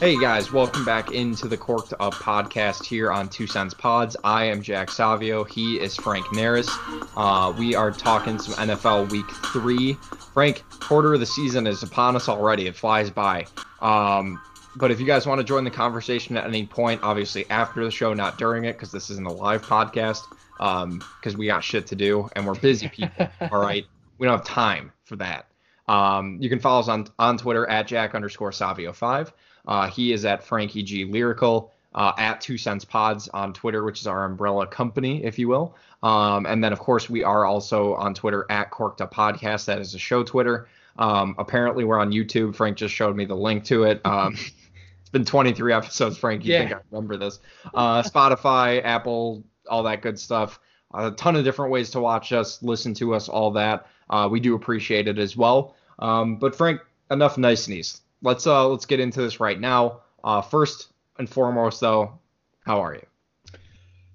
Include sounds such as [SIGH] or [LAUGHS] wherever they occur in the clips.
Hey guys, welcome back into the Corked Up podcast here on Two Cents Pods. I am Jack Savio. He is Frank Naris. Uh, we are talking some NFL Week Three. Frank, quarter of the season is upon us already. It flies by. Um, but if you guys want to join the conversation at any point, obviously after the show, not during it, because this isn't a live podcast, because um, we got shit to do and we're busy people. [LAUGHS] all right, we don't have time for that. Um, you can follow us on on Twitter at Jack underscore Savio five. Uh, he is at Frankie G Lyrical. Uh, at Two Cents Pods on Twitter, which is our umbrella company, if you will. Um, and then, of course, we are also on Twitter at Corked Up Podcast. That is a show Twitter. Um, apparently, we're on YouTube. Frank just showed me the link to it. Um, [LAUGHS] it's been 23 episodes, Frank. You yeah. think I remember this? Uh, Spotify, Apple, all that good stuff. A ton of different ways to watch us, listen to us, all that. Uh, we do appreciate it as well. Um, but Frank, enough niceties let's uh let's get into this right now. Uh, first and foremost, though, how are you?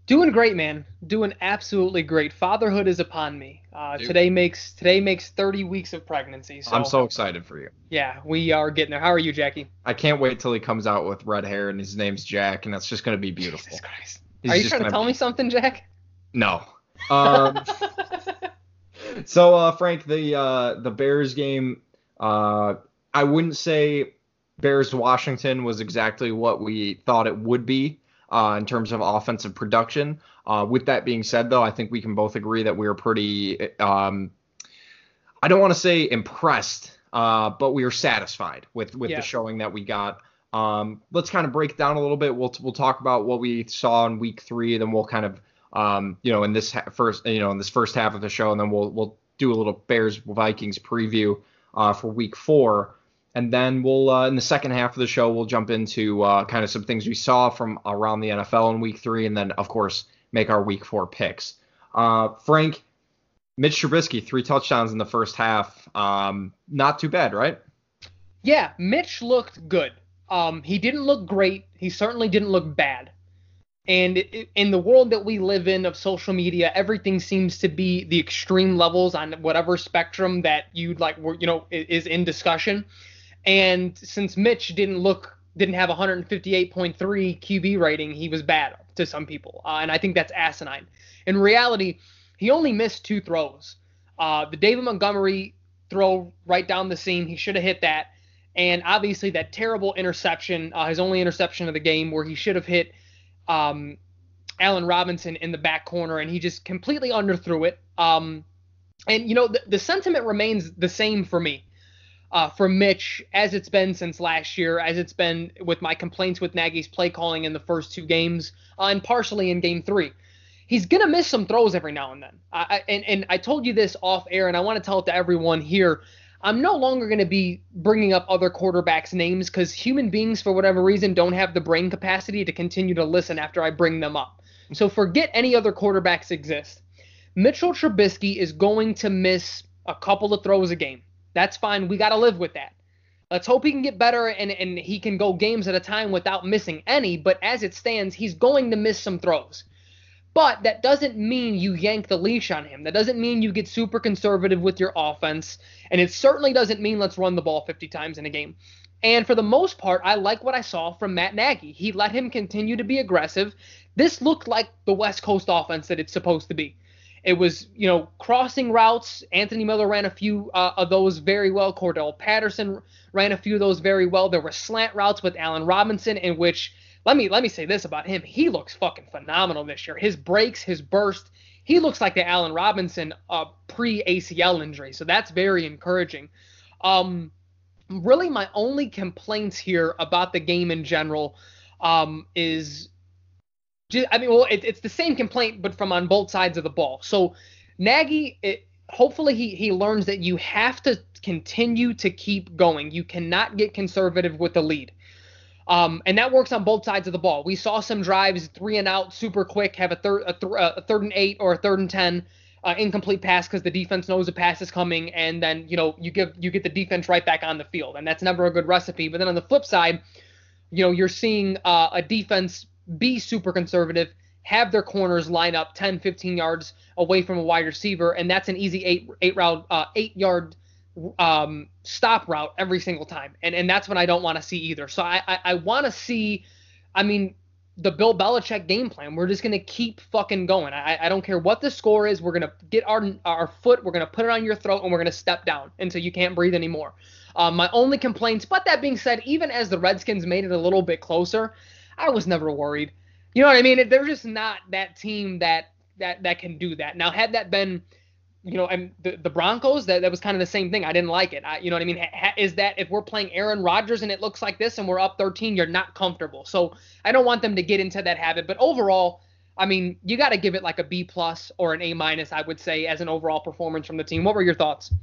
Doing great, man. Doing absolutely great. Fatherhood is upon me. Uh, today makes today makes 30 weeks of pregnancy. So, I'm so excited for you. Yeah, we are getting there. How are you, Jackie? I can't wait till he comes out with red hair and his name's Jack, and that's just gonna be beautiful. Jesus Christ. He's are you trying to tell be... me something, Jack? No. [LAUGHS] Um, [LAUGHS] so, uh, Frank, the uh, the Bears game. Uh, I wouldn't say Bears Washington was exactly what we thought it would be uh, in terms of offensive production. Uh, with that being said, though, I think we can both agree that we were pretty. Um, I don't want to say impressed, uh, but we were satisfied with with yeah. the showing that we got. Um, let's kind of break down a little bit. We'll we'll talk about what we saw in week three, then we'll kind of um, you know in this ha- first you know in this first half of the show, and then we'll we'll do a little Bears Vikings preview uh, for week four and then we'll uh, in the second half of the show we'll jump into uh, kind of some things we saw from around the NFL in Week Three, and then of course make our Week Four picks. Uh, Frank, Mitch Trubisky, three touchdowns in the first half. Um, not too bad, right? Yeah, Mitch looked good. Um, he didn't look great. He certainly didn't look bad. And in the world that we live in of social media, everything seems to be the extreme levels on whatever spectrum that you'd like, you know, is in discussion. And since Mitch didn't look didn't have 158.3 QB rating, he was bad to some people, uh, and I think that's asinine. In reality, he only missed two throws. Uh, the David Montgomery throw right down the seam, he should have hit that, and obviously that terrible interception, uh, his only interception of the game, where he should have hit um, Allen Robinson in the back corner, and he just completely underthrew it. Um, and you know the, the sentiment remains the same for me uh, for Mitch as it's been since last year, as it's been with my complaints with Nagy's play calling in the first two games, uh, and partially in game three. He's gonna miss some throws every now and then. I, and and I told you this off air, and I want to tell it to everyone here. I'm no longer going to be bringing up other quarterbacks' names because human beings, for whatever reason, don't have the brain capacity to continue to listen after I bring them up. So forget any other quarterbacks exist. Mitchell Trubisky is going to miss a couple of throws a game. That's fine. We got to live with that. Let's hope he can get better and, and he can go games at a time without missing any. But as it stands, he's going to miss some throws. But that doesn't mean you yank the leash on him. That doesn't mean you get super conservative with your offense. And it certainly doesn't mean let's run the ball 50 times in a game. And for the most part, I like what I saw from Matt Nagy. He let him continue to be aggressive. This looked like the West Coast offense that it's supposed to be. It was, you know, crossing routes. Anthony Miller ran a few uh, of those very well. Cordarrelle Patterson ran a few of those very well. There were slant routes with Allen Robinson, in which let me let me say this about him: he looks fucking phenomenal this year. His breaks, his burst, he looks like the Allen Robinson uh, pre ACL injury. So that's very encouraging. Um, really, my only complaints here about the game in general um, is I mean, well, it, it's the same complaint, but from on both sides of the ball. So Nagy, it, hopefully he he learns that you have to continue to keep going. You cannot get conservative with the lead. Um, and that works on both sides of the ball. We saw some drives three and out super quick, have a third a, th- a third and eight or a third and ten, uh, incomplete pass because the defense knows the pass is coming, and then you know you give you get the defense right back on the field, and that's never a good recipe. But then on the flip side, you know you're seeing uh, a defense be super conservative, have their corners line up 10, 15 yards away from a wide receiver, and that's an easy eight eight route uh, eight yard um, stop route every single time, and and that's what I don't want to see either. So I I, I want to see, I mean, the Bill Belichick game plan. We're just gonna keep fucking going. I I don't care what the score is. We're gonna get our our foot. We're gonna put it on your throat, and we're gonna step down until you can't breathe anymore. Um, my only complaints, but that being said, even as the Redskins made it a little bit closer, I was never worried. You know what I mean? They're just not that team that that that can do that. Now, had that been you know, and the, the Broncos, that, that was kind of the same thing. I didn't like it. I, you know what I mean? Ha, is that if we're playing Aaron Rodgers and it looks like this and we're up 13, you're not comfortable. So I don't want them to get into that habit. But overall, I mean, you got to give it like a B plus or an A minus, I would say, as an overall performance from the team. What were your thoughts?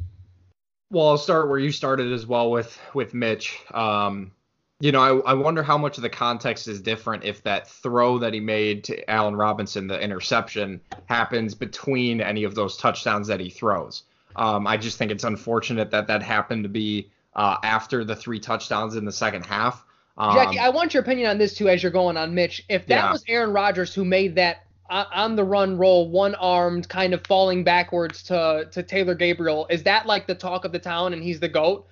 Well, I'll start where you started as well with with Mitch. Um, you know, I, I wonder how much of the context is different if that throw that he made to Allen Robinson, the interception, happens between any of those touchdowns that he throws. Um, I just think it's unfortunate that that happened to be uh, after the three touchdowns in the second half. Um, Jackie, I want your opinion on this too as you're going on Mitch. If that yeah. was Aaron Rodgers who made that uh, on the run roll, one armed, kind of falling backwards to to Taylor Gabriel, is that like the talk of the town and he's the goat?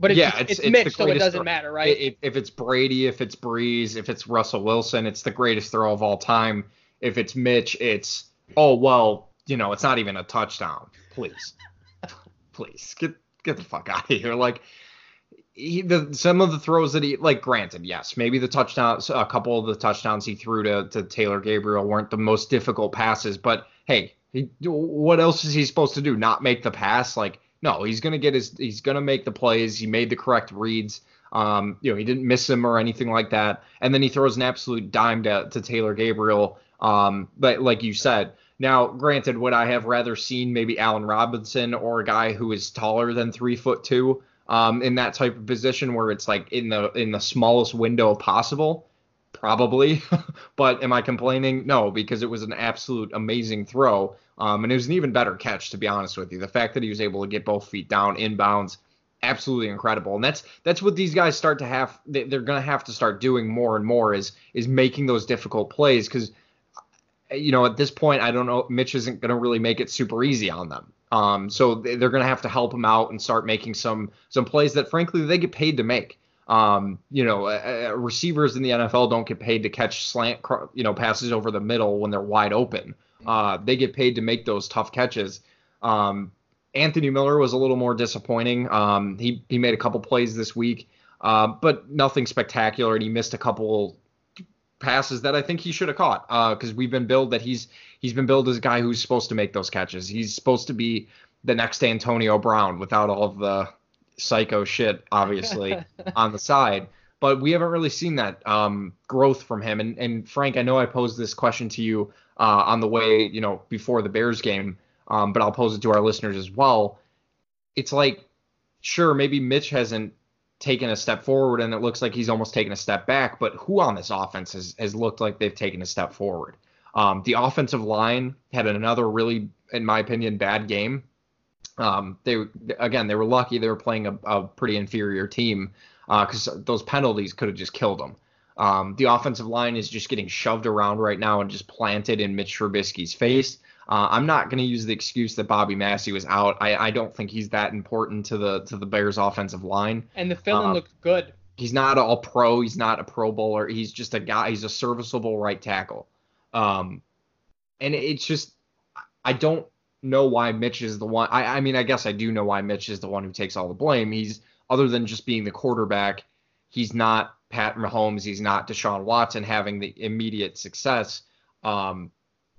But it's, yeah, it's, it's, it's Mitch, so it doesn't throw. matter, right? If, if, it's Brady, if it's Brees, if it's Russell Wilson, it's the greatest throw of all time. If it's Mitch, it's oh well, you know, it's not even a touchdown. Please, please get get the fuck [LAUGHS] out of here. Like he, the some of the throws that he like, granted, yes, maybe the touchdowns, a couple of the touchdowns he threw to to Taylor Gabriel weren't the most difficult passes, but hey, he, what else is he supposed to do? Not make the pass? Like no, he's gonna get his he's gonna make the plays. He made the correct reads. Um, you know, he didn't miss him or anything like that. And then he throws an absolute dime to, to Taylor Gabriel. Um, but like you said, now granted, would I have rather seen maybe Allen Robinson or a guy who is taller than three foot two um, in that type of position where it's like in the in the smallest window possible? Probably. [LAUGHS] but am I complaining? No, because it was an absolute amazing throw. Um, and it was an even better catch, to be honest with you. The fact that he was able to get both feet down inbounds, absolutely incredible. And that's that's what these guys start to have. They're going to have to start doing more and more is is making those difficult plays because you know at this point I don't know Mitch isn't going to really make it super easy on them. Um, so they're going to have to help him out and start making some some plays that frankly they get paid to make. Um, you know, uh, receivers in the NFL don't get paid to catch slant, you know, passes over the middle when they're wide open. Uh, they get paid to make those tough catches. Um, Anthony Miller was a little more disappointing. Um, he he made a couple plays this week, uh, but nothing spectacular, and he missed a couple passes that I think he should have caught. Because uh, we've been billed that he's he's been billed as a guy who's supposed to make those catches. He's supposed to be the next Antonio Brown without all of the psycho shit, obviously, [LAUGHS] on the side. But we haven't really seen that um, growth from him. And, and Frank, I know I posed this question to you uh, on the way, you know, before the Bears game, um, but I'll pose it to our listeners as well. It's like, sure, maybe Mitch hasn't taken a step forward and it looks like he's almost taken a step back, but who on this offense has, has looked like they've taken a step forward? Um, the offensive line had another really, in my opinion, bad game. Um, they again, they were lucky they were playing a, a pretty inferior team because uh, those penalties could have just killed them. Um, the offensive line is just getting shoved around right now and just planted in Mitch Trubisky's face. Uh, I'm not going to use the excuse that Bobby Massie was out. I, I, don't think he's that important to the to the Bears offensive line. And the filling uh, looks good. He's not all pro. He's not a Pro Bowler. He's just a guy. He's a serviceable right tackle. Um, and it's just I don't know why Mitch is the one. I, I mean, I guess I do know why Mitch is the one who takes all the blame. He's other than just being the quarterback, he's not Pat Mahomes, he's not Deshaun Watson having the immediate success. Um,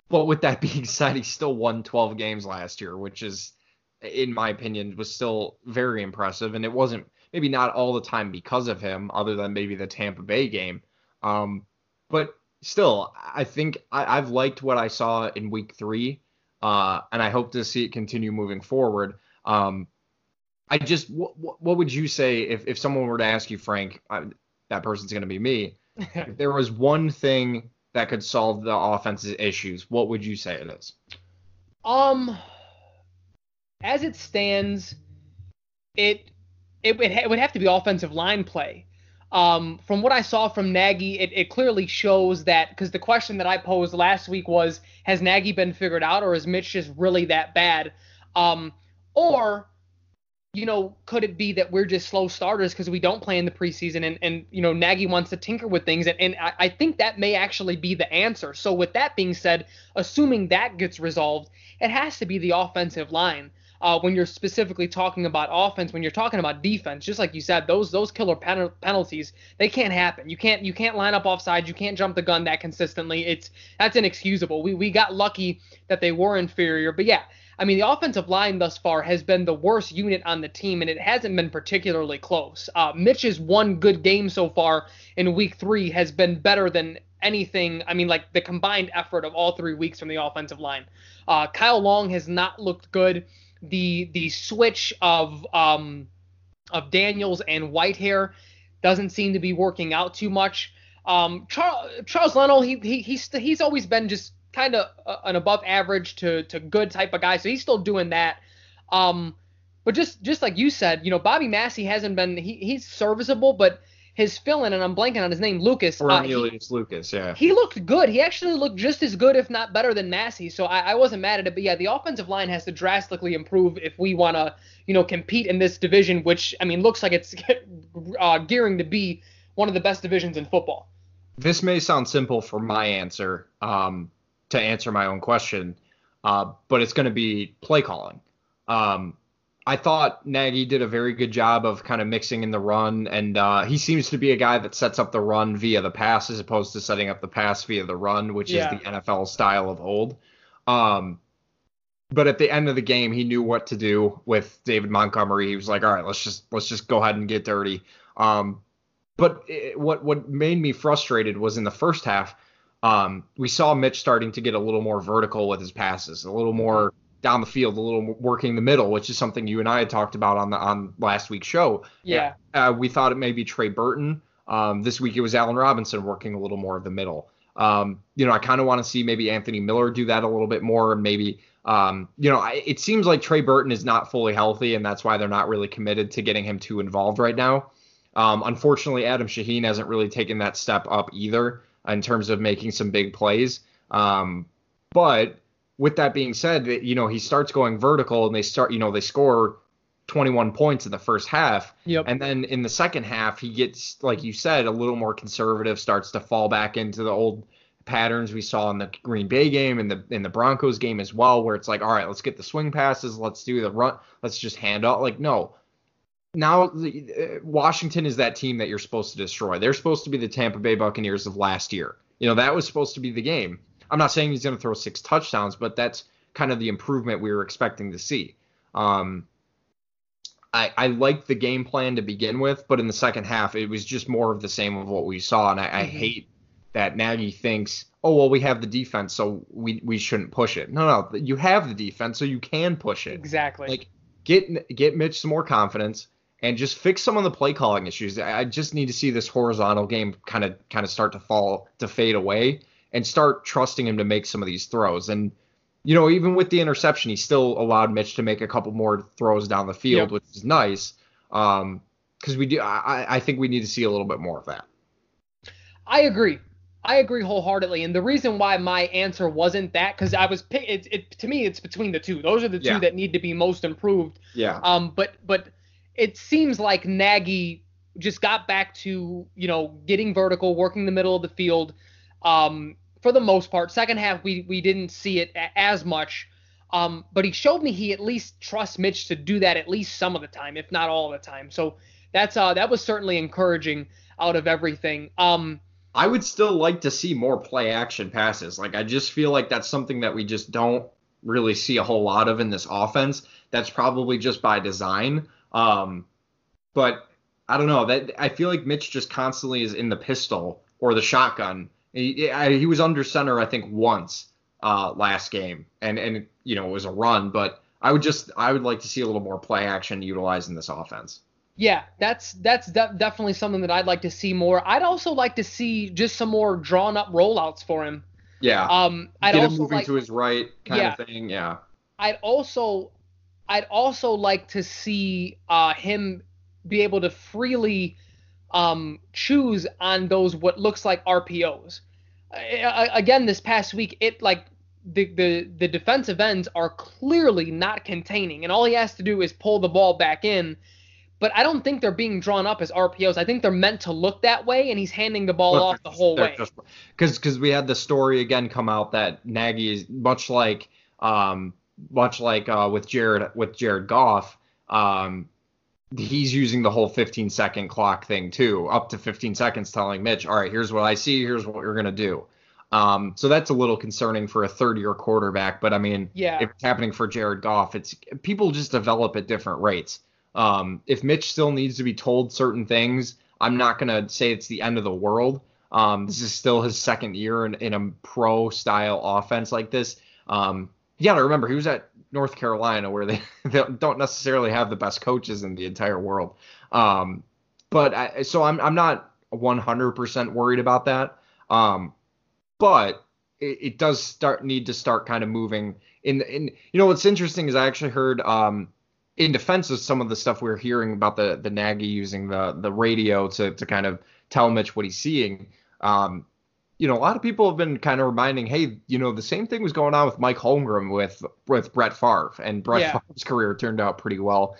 but with that [LAUGHS] being said, he still won 12 games last year, which is, in my opinion, was still very impressive. And it wasn't maybe not all the time because of him, other than maybe the Tampa Bay game. Um, but still, I think I, have liked what I saw in week three, uh, and I hope to see it continue moving forward. Um, I just, what, what would you say if, if someone were to ask you, Frank, I, that person's going to be me. [LAUGHS] if there was one thing that could solve the offense's issues, what would you say it is? Um, as it stands, it it, it would have to be offensive line play. Um, from what I saw from Nagy, it, it clearly shows that because the question that I posed last week was, has Nagy been figured out, or is Mitch just really that bad? Um, or you know, could it be that we're just slow starters because we don't play in the preseason and, and you know, Nagy wants to tinker with things? And, and I, I think that may actually be the answer. So, with that being said, assuming that gets resolved, it has to be the offensive line. Uh, when you're specifically talking about offense, when you're talking about defense, just like you said, those those killer pen- penalties they can't happen. You can't you can't line up offside. You can't jump the gun that consistently. It's that's inexcusable. We we got lucky that they were inferior, but yeah, I mean, the offensive line thus far has been the worst unit on the team, and it hasn't been particularly close. Uh, Mitch's one good game so far in week three has been better than anything. I mean, like the combined effort of all three weeks from the offensive line. Uh, Kyle Long has not looked good. The the switch of um, of Daniels and Whitehair doesn't seem to be working out too much. Um, Charles, Charles Leno, he, he he's he's always been just kind of an above average to to good type of guy, so he's still doing that. Um, but just just like you said, you know, Bobby Massie hasn't been he, he's serviceable, but his fill-in, and I'm blanking on his name, Lucas. Uh, he, Lucas, yeah. He looked good. He actually looked just as good, if not better, than Massie. So I, I wasn't mad at it. But yeah, the offensive line has to drastically improve if we want to, you know, compete in this division, which I mean looks like it's [LAUGHS] uh, gearing to be one of the best divisions in football. This may sound simple for my answer, um, to answer my own question, uh, but it's going to be play calling. Um, I thought Nagy did a very good job of kind of mixing in the run, and uh, he seems to be a guy that sets up the run via the pass as opposed to setting up the pass via the run, which yeah. is the NFL style of old. Um, but at the end of the game, he knew what to do with David Montgomery. He was like, "All right, let's just let's just go ahead and get dirty." Um, but it, what what made me frustrated was in the first half um, we saw Mitch starting to get a little more vertical with his passes, a little more down the field, a little working the middle, which is something you and I had talked about on the on last week's show. Yeah. Uh, we thought it may be Trey Burton. Um, this week it was Allen Robinson working a little more of the middle. Um, you know, I kind of want to see maybe Anthony Miller do that a little bit more, and maybe, um, you know, I, it seems like Trey Burton is not fully healthy, and that's why they're not really committed to getting him too involved right now. Um, unfortunately, Adam Shaheen hasn't really taken that step up either in terms of making some big plays. Um, but with that being said, you know, he starts going vertical and they start, you know, they score 21 points in the first half. Yep. And then in the second half, he gets, like you said, a little more conservative, starts to fall back into the old patterns we saw in the Green Bay game and the in the Broncos game as well, where it's like, all right, let's get the swing passes, let's do the run, let's just hand off. Like, no, now the, uh, Washington is that team that you're supposed to destroy. They're supposed to be the Tampa Bay Buccaneers of last year. You know, that was supposed to be the game. I'm not saying he's going to throw six touchdowns, but that's kind of the improvement we were expecting to see. Um, I, I liked the game plan to begin with, but in the second half, it was just more of the same of what we saw. And I, mm-hmm. I hate that Nagy thinks, oh, well, we have the defense, so we, we shouldn't push it. No, no, you have the defense, so you can push it. Exactly. Like, get get Mitch some more confidence and just fix some of the play calling issues. I just need to see this horizontal game kind of kind of start to fall to fade away and start trusting him to make some of these throws. And you know, even with the interception, he still allowed Mitch to make a couple more throws down the field, yep. which is nice. Um, because we do, I, I think we need to see a little bit more of that. I agree. I agree wholeheartedly, and the reason why my answer wasn't that because I was it, it to me it's between the two. Those are the two yeah. that need to be most improved. Yeah. Um, but but it seems like Nagy just got back to you know getting vertical, working the middle of the field. Um, for the most part, second half we we didn't see it as much. Um, but he showed me he at least trusts Mitch to do that at least some of the time, if not all the time. So that's uh that was certainly encouraging out of everything. Um, I would still like to see more play action passes. Like I just feel like that's something that we just don't really see a whole lot of in this offense. That's probably just by design. Um, but I don't know that I feel like Mitch just constantly is in the pistol or the shotgun. He, he was under center, I think, once uh, last game, and and you know it was a run, but I would just I would like to see a little more play action utilized in this offense. Yeah, that's that's de- definitely something that I'd like to see more. I'd also like to see just some more drawn up rollouts for him. Yeah. Um, I'd Get also moving like, to his right kind yeah. of thing. Yeah. I'd also I'd also like to see uh, him be able to freely um, choose on those what looks like RPOs. Uh, again, this past week, it like the, the the defensive ends are clearly not containing, and all he has to do is pull the ball back in. But I don't think they're being drawn up as RPOs. I think they're meant to look that way, and he's handing the ball off the whole way. Because because we had the story again come out that Nagy is much like um much like uh, with Jared with Jared Goff. Um, he's using the whole 15 second clock thing too, up to 15 seconds, telling Mitch, all right, here's what I see, here's what you're gonna do. Um, so that's a little concerning for a third year quarterback, but I mean, yeah. if it's happening for Jared Goff, it's people just develop at different rates. Um, if Mitch still needs to be told certain things, I'm not gonna say it's the end of the world. Um, this is still his second year in, in a pro style offense like this. Um, you got to remember he was at North Carolina where they, [LAUGHS] they, don't necessarily have the best coaches in the entire world. Um, but I, so I'm I'm not 100% worried about that. Um, but it, it, does start need to start kind of moving in in you know what's interesting is I actually heard um, in defense of some of the stuff we are hearing about the the Nagy using the the radio to to kind of tell Mitch what he's seeing. Um, you know, a lot of people have been kind of reminding, hey, you know, the same thing was going on with Mike Holmgren with with Brett Favre, and Brett yeah. Favre's career turned out pretty well.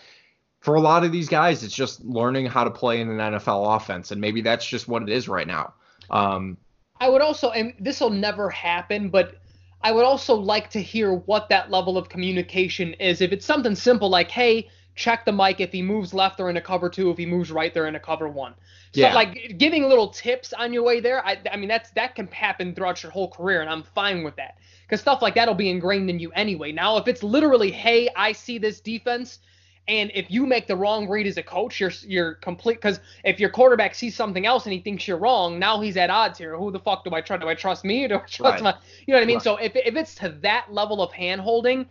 For a lot of these guys, it's just learning how to play in an NFL offense, and maybe that's just what it is right now. Um, I would also, and this will never happen, but I would also like to hear what that level of communication is. If it's something simple like, hey, check the mic if he moves left, they're in a cover two. If he moves right, they're in a cover one. So yeah. like giving little tips on your way there, I, I mean that's that can happen throughout your whole career, and I'm fine with that because stuff like that'll be ingrained in you anyway. Now if it's literally, hey, I see this defense, and if you make the wrong read as a coach, you're you're complete. Because if your quarterback sees something else and he thinks you're wrong, now he's at odds here. Who the fuck do I trust? Do I trust me? Or [LAUGHS] do I trust right. my? You know what I mean? Right. So if if it's to that level of hand holding,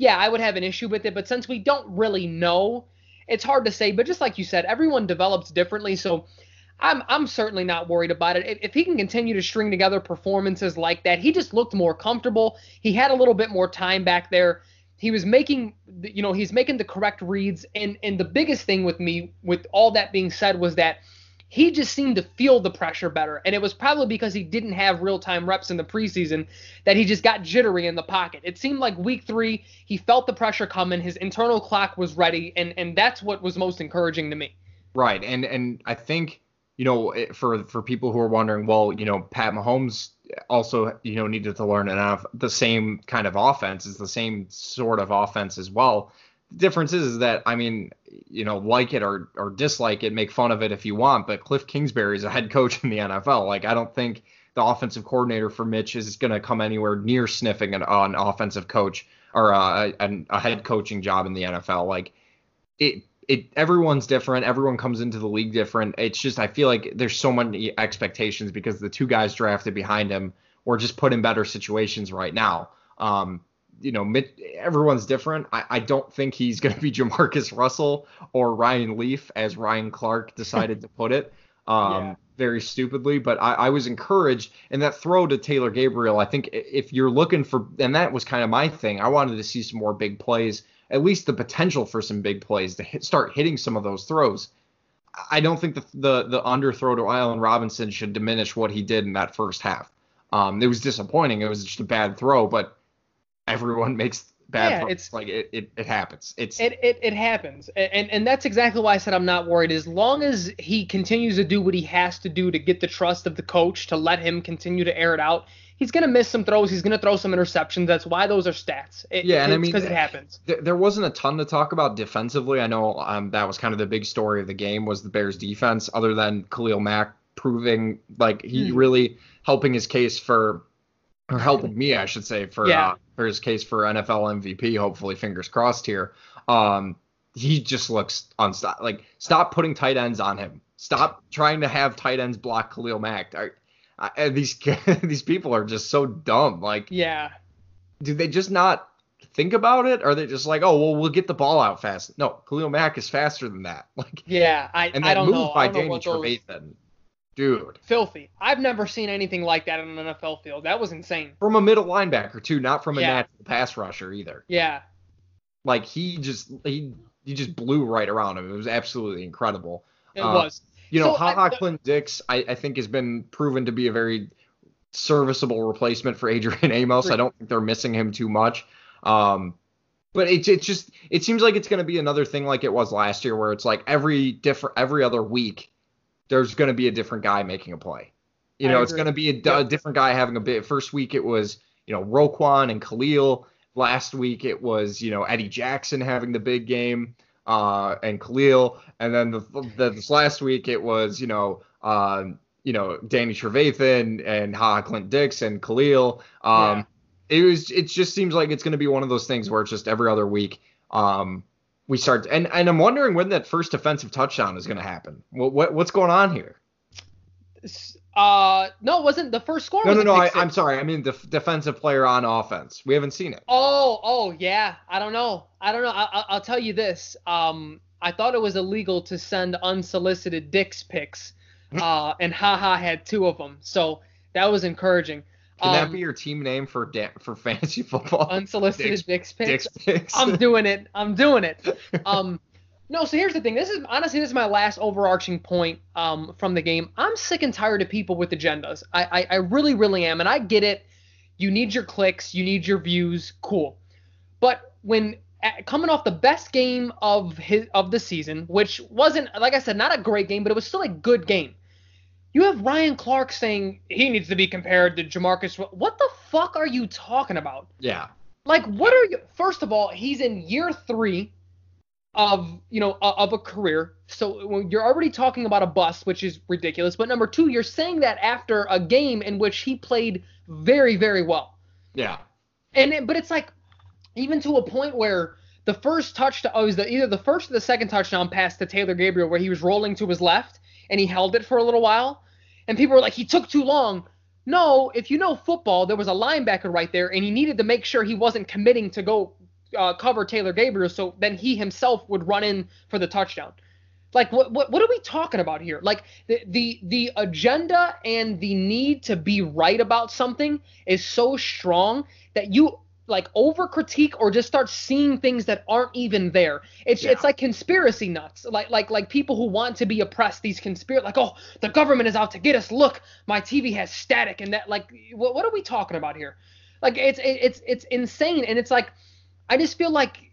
yeah, I would have an issue with it. But since we don't really know, it's hard to say. But just like you said, everyone develops differently. So I'm I'm certainly not worried about it. If, if, he can continue to string together performances like that, he just looked more comfortable. He had a little bit more time back there. He was making, you know, he's making the correct reads. And and the biggest thing with me, with all that being said, was that he just seemed to feel the pressure better. And it was probably because he didn't have real time reps in the preseason that he just got jittery in the pocket. It seemed like week three, he felt the pressure coming, his internal clock was ready, and and that's what was most encouraging to me. Right. And and I think you know, for for people who are wondering, well, you know, Pat Mahomes also, you know, needed to learn enough the same kind of offense is the same sort of offense as well. Difference is, is that I mean, you know, like it or or dislike it, make fun of it if you want, but Cliff Kingsbury is a head coach in the NFL. Like I don't think the offensive coordinator for Mitch is going to come anywhere near sniffing an, an offensive coach or a, a, a head coaching job in the NFL. Like it it everyone's different. Everyone comes into the league different. It's just I feel like there's so many expectations because the two guys drafted behind him were just put in better situations right now. Um, you know, everyone's different. I, I don't think he's going to be [LAUGHS] Jamarcus Russell or Ryan Leaf, as Ryan Clark [LAUGHS] decided to put it. Um, yeah. Very stupidly, but I, I was encouraged. And that throw to Taylor Gabriel, I think if you're looking for, and that was kind of my thing. I wanted to see some more big plays at least the potential for some big plays to hit, start hitting some of those throws. I don't think the the, the underthrow to Allen Robinson should diminish what he did in that first half. Um, it was disappointing. It was just a bad throw, but everyone makes bad yeah. It's like it, it, it happens. It's it, it it happens, and and that's exactly why I said I'm not worried. As long as he continues to do what he has to do to get the trust of the coach to let him continue to air it out, he's going to miss some throws. He's going to throw some interceptions. That's why those are stats. It, yeah, and I mean because it happens. Th- there wasn't a ton to talk about defensively. I know um, that was kind of the big story of the game was the Bears defense. Other than Khalil Mack proving like he mm. really helping his case for or helping me, I should say, for yeah. uh, for his case for NFL MVP. Hopefully, fingers crossed here. Um, he just looks unstop. Like, stop putting tight ends on him. Stop trying to have tight ends block Khalil Mack. I, these [LAUGHS] these people are just so dumb. Like, yeah, do they just not think about it? Or are they just like, oh, well, we'll get the ball out fast? No, Khalil Mack is faster than that. [LAUGHS] Like, yeah, I and that I don't move know. by Danny Trevathan, dude, filthy. I've never seen anything like that in an NFL field. That was insane. From a middle linebacker too, not from a yeah. natural pass rusher either. Yeah, like he just he he just blew right around him. It was absolutely incredible. It uh, was. You know, so Ha Ha Clinton Dix, I, I think, has been proven to be a very serviceable replacement for Adrian [LAUGHS] Amos. I don't think they're missing him too much. Um, but it's it's just it seems like it's going to be another thing like it was last year, where it's like every different every other week there's going to be a different guy making a play. You know, it's going to be a, yep. a, different guy having a bit. First week it was you know Roquan and Khalil. Last week it was you know Eddie Jackson having the big game uh, and Khalil, and then the, the, this last week it was you know uh, you know Danny Trevathan and Ha Clinton Dix and Khalil. Um, yeah it was it just seems like it's going to be one of those things where it's just every other week um, we start and and I'm wondering when that first defensive touchdown is going to happen. What, what what's going on here? Uh, no, it wasn't the first score. No, no, no. I, am sorry. I mean the defensive player on offense. We haven't seen it. Oh, oh yeah. I don't know. I don't know. I, I'll tell you this. Um, I thought it was illegal to send unsolicited dicks pics. [LAUGHS] Uh, and Ha Ha had two of them. So that was encouraging. Can um, that be your team name for da- for [LAUGHS] fantasy football? Unsolicited dicks, pics. pics. I'm doing it. I'm doing it. [LAUGHS] Um, no. So here's the thing. This is honestly this is my last overarching point um from the game. I'm sick and tired of people with agendas. I I, I really really am, and I get it. You need your clicks. You need your views. Cool. But when coming off the best game of his of the season, which wasn't like I said, not a great game, but it was still a good game. You have Ryan Clark saying he needs to be compared to Jamarcus. What the fuck are you talking about? Yeah. Like, what are you? First of all, he's in year three of you know of a career, so you're already talking about a bust, which is ridiculous. But number two, you're saying that after a game in which he played very, very well. Yeah. And it, but it's like even to a point where the first touchdown, oh, was the, either the first or the second touchdown pass to Taylor Gabriel, where he was rolling to his left and he held it for a little while. And people were like, he took too long. No, if you know football, there was a linebacker right there, and he needed to make sure he wasn't committing to go uh, cover Taylor Gabriel, so then he himself would run in for the touchdown. Like what, what what are we talking about here? Like the the the agenda and the need to be right about something is so strong that you like over critique or just start seeing things that aren't even there. It's yeah. it's like conspiracy nuts. Like like like people who want to be oppressed. These conspiracy like oh the government is out to get us. Look, my TV has static and that like what what are we talking about here? Like it's it's it's insane and it's like I just feel like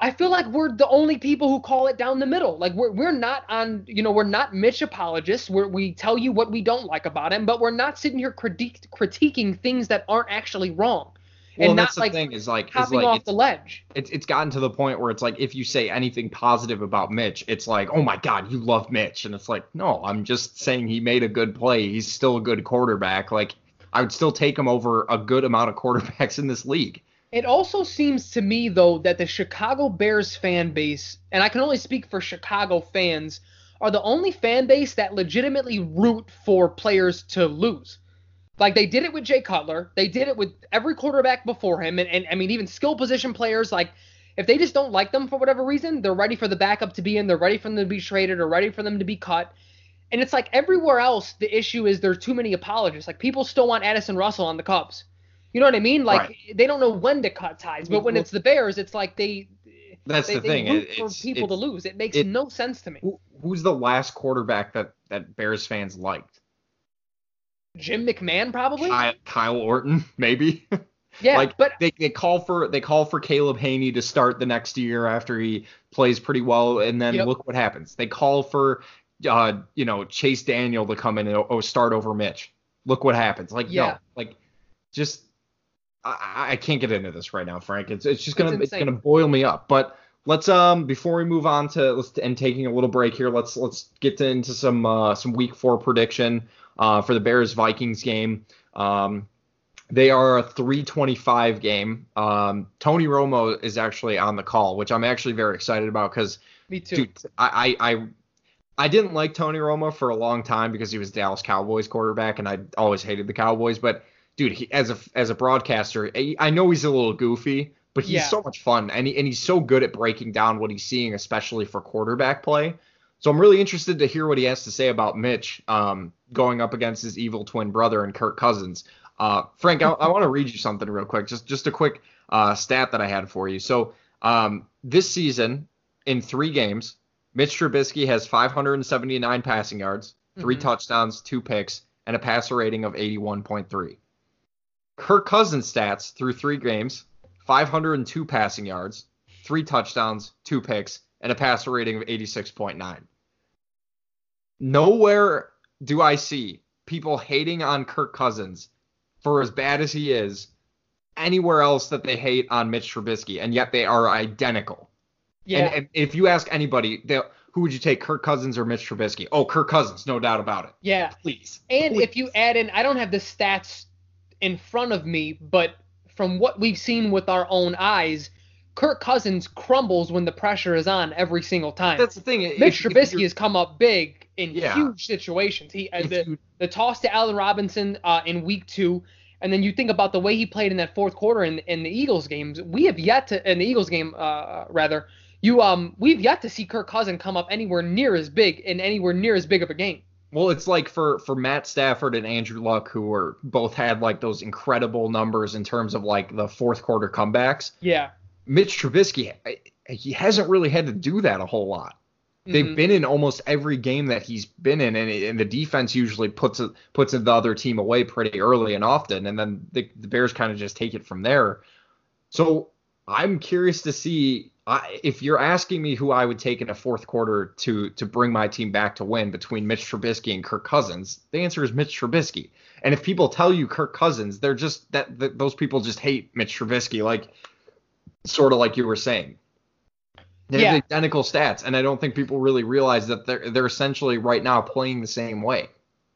I feel like we're the only people who call it down the middle. Like we're we're not on, you know, we're not Mitch apologists. Where we tell you what we don't like about him, but we're not sitting here critique, critiquing things that aren't actually wrong well, and that's like the thing is like hopping is like, off the ledge. It's it's gotten to the point where it's like if you say anything positive about Mitch, it's like oh my god, you love Mitch, and it's like no, I'm just saying he made a good play. He's still a good quarterback. Like I would still take him over a good amount of quarterbacks in this league. It also seems to me though that the Chicago Bears fan base, and I can only speak for Chicago fans, are the only fan base that legitimately root for players to lose. Like they did it with Jay Cutler. They did it with every quarterback before him. And, and I mean, even skill position players, like if they just don't like them for whatever reason, they're ready for the backup to be in. They're ready for them to be traded or ready for them to be cut. And it's like everywhere else, the issue is there's too many apologists. Like people still want Addison Russell on the Cubs. You know what I mean? Like right. they don't know when to cut ties. But when well, it's the Bears, it's like they. That's they, the they thing. Root for people to lose. It makes it, no sense to me. who's the last quarterback that that Bears fans liked? Jim McMahon probably. Kyle, Kyle Orton [LAUGHS] maybe. Yeah, like but they, they call for they call for Caleb Hanie to start the next year after he plays pretty well, and then yep. look what happens. They call for uh you know Chase Daniel to come in and oh, start over Mitch. Look what happens. Like yeah. no, like just I, I can't get into this right now, Frank. It's it's just gonna it's, it's gonna boil me up. But let's um before we move on to let's and taking a little break here, let's let's get into some uh some week four prediction uh, for the Bears Vikings game. Um, they are a 325 game. Um, Tony Romo is actually on the call, which I'm actually very excited about because, me too. Dude, I, I, I I didn't like Tony Romo for a long time because he was Dallas Cowboys quarterback, and I always hated the Cowboys. But dude, he, as a as a broadcaster, I know he's a little goofy, but he's yeah. so much fun, and he, and he's so good at breaking down what he's seeing, especially for quarterback play. So I'm really interested to hear what he has to say about Mitch um, going up against his evil twin brother and Kirk Cousins. Uh, Frank, I, I want to read you something real quick. Just just a quick uh, stat that I had for you. So um, this season, in three games, Mitch Trubisky has 579 passing yards, 3 mm-hmm. touchdowns, two picks, and a passer rating of 81.3. Kirk Cousins stats through three games 502 passing yards, three touchdowns, two picks, and a passer rating of 86.9. Nowhere do I see people hating on Kirk Cousins for as bad as he is anywhere else that they hate on Mitch Trubisky, and yet they are identical. Yeah. And, and if you ask anybody, who would you take, Kirk Cousins or Mitch Trubisky? Oh, Kirk Cousins, no doubt about it. Yeah. Please. And please. if you add in, I don't have the stats in front of me, but from what we've seen with our own eyes, Kirk Cousins crumbles when the pressure is on every single time. That's the thing. Mitch if, Trubisky if has come up big in yeah. huge situations. He uh, the, you, the toss to Allen Robinson uh, in week two, and then you think about the way he played in that fourth quarter in, in the Eagles games. We have yet to in the Eagles game uh, rather. You um we've yet to see Kirk Cousins come up anywhere near as big in anywhere near as big of a game. Well, it's like for for Matt Stafford and Andrew Luck, who were both had like those incredible numbers in terms of like the fourth quarter comebacks. Yeah. Mitch Trubisky, he hasn't really had to do that a whole lot. They've mm-hmm. been in almost every game that he's been in, and, and the defense usually puts it, puts the other team away pretty early and often, and then the, the Bears kind of just take it from there. So I'm curious to see I, if you're asking me who I would take in a fourth quarter to to bring my team back to win between Mitch Trubisky and Kirk Cousins. The answer is Mitch Trubisky. And if people tell you Kirk Cousins, they're just that, that those people just hate Mitch Trubisky, like sort of like you were saying. They yeah. have identical stats, and I don't think people really realize that they're they're essentially right now playing the same way.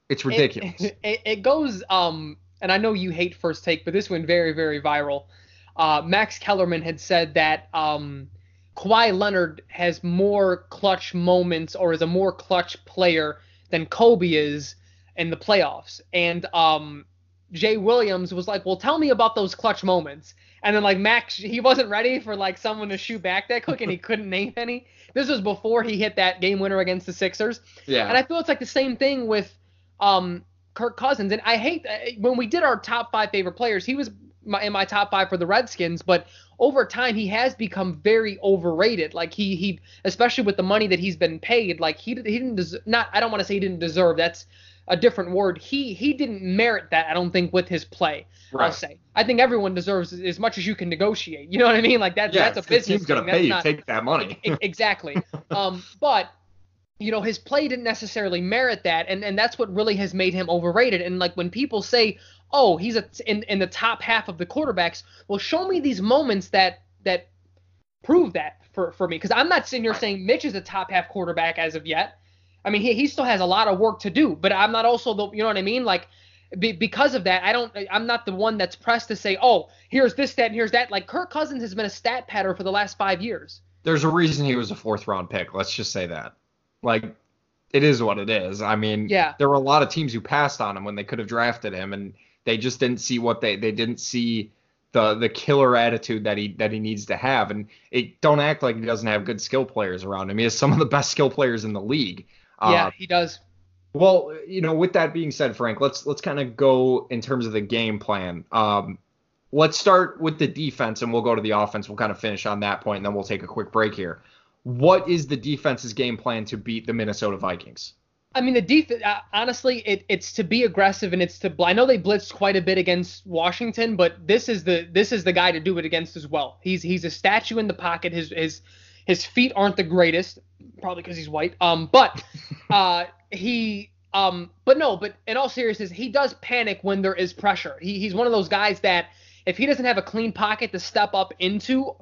It's ridiculous. It, [LAUGHS] it, it goes um, and I know you hate first take, but this went very very viral. Uh, Max Kellerman had said that um, Kawhi Leonard has more clutch moments or is a more clutch player than Kobe is in the playoffs, and um, Jay Williams was like, "Well, tell me about those clutch moments." And then like Max, he wasn't ready for like someone to shoot back that quick, and he [LAUGHS] couldn't name any. This was before he hit that game winner against the Sixers. Yeah. And I feel it's like the same thing with um Kirk Cousins. And I hate uh, when we did our top five favorite players, he was my, in my top five for the Redskins, but over time he has become very overrated. Like he he especially with the money that he's been paid, like he he didn't des- not I don't want to say he didn't deserve. That's a different word. He he didn't merit that. I don't think with his play. Right. I'll say. I think everyone deserves as much as you can negotiate. You know what I mean? Like that. Yeah, that's a business. Team's gonna pay you. Not, take that money. exactly. [LAUGHS] Um, but you know his play didn't necessarily merit that, and and that's what really has made him overrated. And like when people say, oh, he's a, in in the top half of the quarterbacks, well, show me these moments that that prove that for for me, because I'm not sitting here saying Mitch is a top half quarterback as of yet. I mean, he, he still has a lot of work to do, but I'm not also the, you know what I mean? Like, be, because of that, I don't, I'm not the one that's pressed to say, oh, here's this stat and here's that. Like, Kirk Cousins has been a stat patter for the last five years. There's a reason he was a fourth round pick. Let's just say that. Like, it is what it is. I mean, yeah. there were a lot of teams who passed on him when they could have drafted him, and they just didn't see what they, they didn't see the the killer attitude that he that he needs to have. And it don't act like he doesn't have good skill players around him. He has some of the best skill players in the league. Yeah, uh, he does. Well, you know, with that being said, Frank, let's let's kind of go in terms of the game plan. Um, let's start with the defense, and we'll go to the offense. We'll kind of finish on that point, and then we'll take a quick break here. What is the defense's game plan to beat the Minnesota Vikings? I mean, the defense. Uh, honestly, it, it's to be aggressive and it's to. I know they blitzed quite a bit against Washington, but this is the this is the guy to do it against as well. He's he's a statue in the pocket. His his his feet aren't the greatest, probably because he's white. Um, but [LAUGHS] uh, he um, but no, but in all seriousness, he does panic when there is pressure. He, he's one of those guys that if he doesn't have a clean pocket to step up into,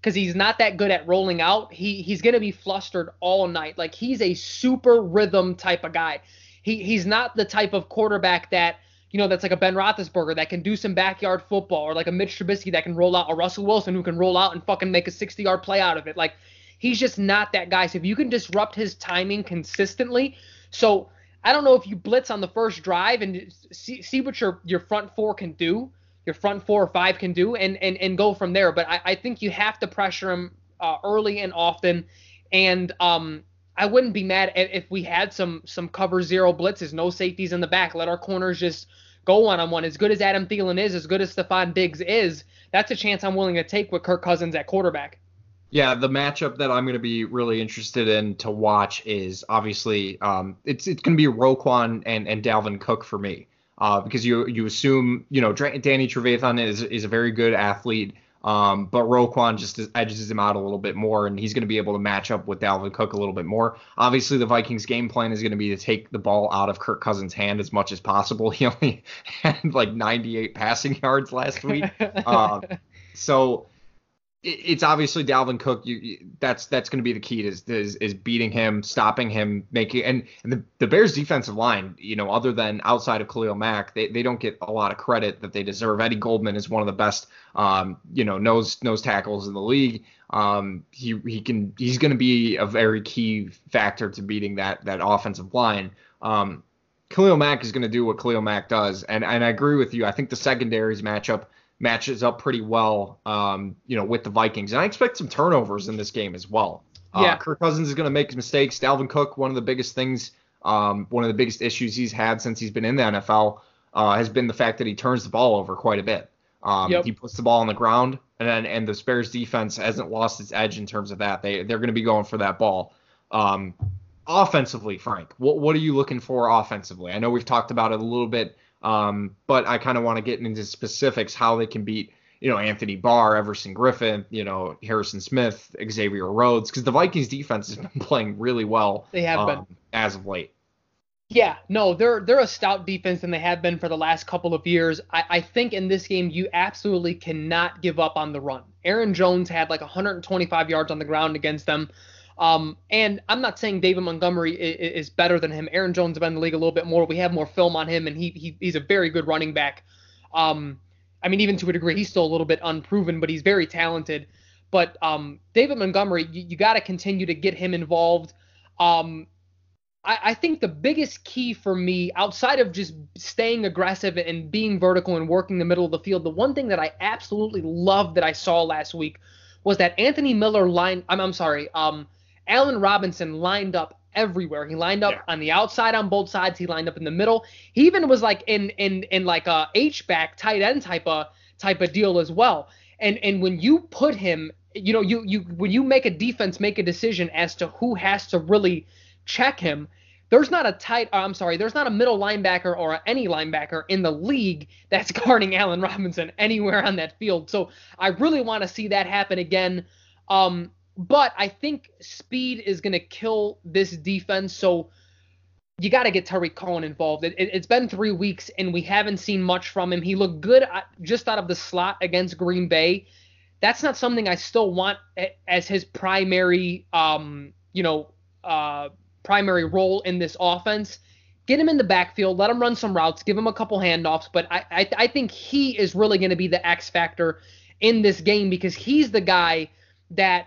because he's not that good at rolling out, he he's gonna be flustered all night. Like he's a super rhythm type of guy. He he's not the type of quarterback that you know, that's like a Ben Roethlisberger that can do some backyard football, or like a Mitch Trubisky that can roll out, a Russell Wilson who can roll out and fucking make a 60 yard play out of it. Like, he's just not that guy. So if you can disrupt his timing consistently, so I don't know if you blitz on the first drive and see, see what your your front four can do, your front four or five can do, and and and go from there. But I, I think you have to pressure him uh, early and often, and um, I wouldn't be mad if we had some some cover zero blitzes, no safeties in the back, let our corners just go one on one. As good as Adam Thielen is, as good as Stefon Diggs is, that's a chance I'm willing to take with Kirk Cousins at quarterback. Yeah, the matchup that I'm going to be really interested in to watch is obviously um, it's it's going to be Roquan and and Dalvin Cook for me uh, because you you assume you know Danny Trevathan is is a very good athlete. Um, but Roquan just edges him out a little bit more, and he's going to be able to match up with Dalvin Cook a little bit more. Obviously, the Vikings' game plan is going to be to take the ball out of Kirk Cousins' hand as much as possible. [LAUGHS] He only had like 98 passing yards last week, uh, [LAUGHS] so it's obviously Dalvin Cook. You, you that's that's going to be the key is, is, is beating him, stopping him, making and, and the, the Bears defensive line. You know, other than outside of Khalil Mack, they, they don't get a lot of credit that they deserve. Eddie Goldman is one of the best, um, you know, nose nose tackles in the league. Um, he he can he's going to be a very key factor to beating that that offensive line. Um, Khalil Mack is going to do what Khalil Mack does, and and I agree with you. I think the secondaries matchup matches up pretty well, um, you know, with the Vikings. And I expect some turnovers in this game as well. Uh, yeah. Kirk Cousins is going to make mistakes. Dalvin Cook, one of the biggest things, um, one of the biggest issues he's had since he's been in the NFL uh, has been the fact that he turns the ball over quite a bit. Um, yep. He puts the ball on the ground, and then, and the Bears defense hasn't lost its edge in terms of that. They they're going to be going for that ball. Um, offensively, Frank, what what are you looking for offensively? I know we've talked about it a little bit um, but I kind of want to get into specifics how they can beat, you know, Anthony Barr, Everson Griffen, you know, Harrison Smith, Xavier Rhodes, because the Vikings defense has been [LAUGHS] playing really well. They have um, been as of late. Yeah, no, they're they're a stout defense and they have been for the last couple of years. I, I think in this game you absolutely cannot give up on the run. Aaron Jones had like 125 yards on the ground against them. Um, and I'm not saying David Montgomery is, is, better than him. Aaron Jones has been in the league a little bit more. We have more film on him, and he, he he's a very good running back. Um, I mean, even to a degree, he's still a little bit unproven, but he's very talented. But um, David Montgomery, you, you got to continue to get him involved. Um, I, I think the biggest key for me, outside of just staying aggressive and being vertical and working the middle of the field, the one thing that I absolutely loved that I saw last week was that Anthony Miller line. I'm, I'm sorry. Um, Allen Robinson lined up everywhere. He lined up yeah. on the outside on both sides. He lined up in the middle. He even was like in in in like a H back tight end type of type of deal as well. And and when you put him, you know, you you when you make a defense make a decision as to who has to really check him, there's not a tight I'm sorry, there's not a middle linebacker or any linebacker in the league that's [LAUGHS] guarding Allen Robinson anywhere on that field. So I really want to see that happen again. Um, but I think speed is going to kill this defense. So you got to get Tarik Cohen involved. It, has it, been three weeks and we haven't seen much from him. He looked good just out of the slot against Green Bay. That's not something I still want as his primary, um, you know, uh, primary role in this offense. Get him in the backfield, let him run some routes, give him a couple handoffs. But I, I, I think he is really going to be the X factor in this game because he's the guy that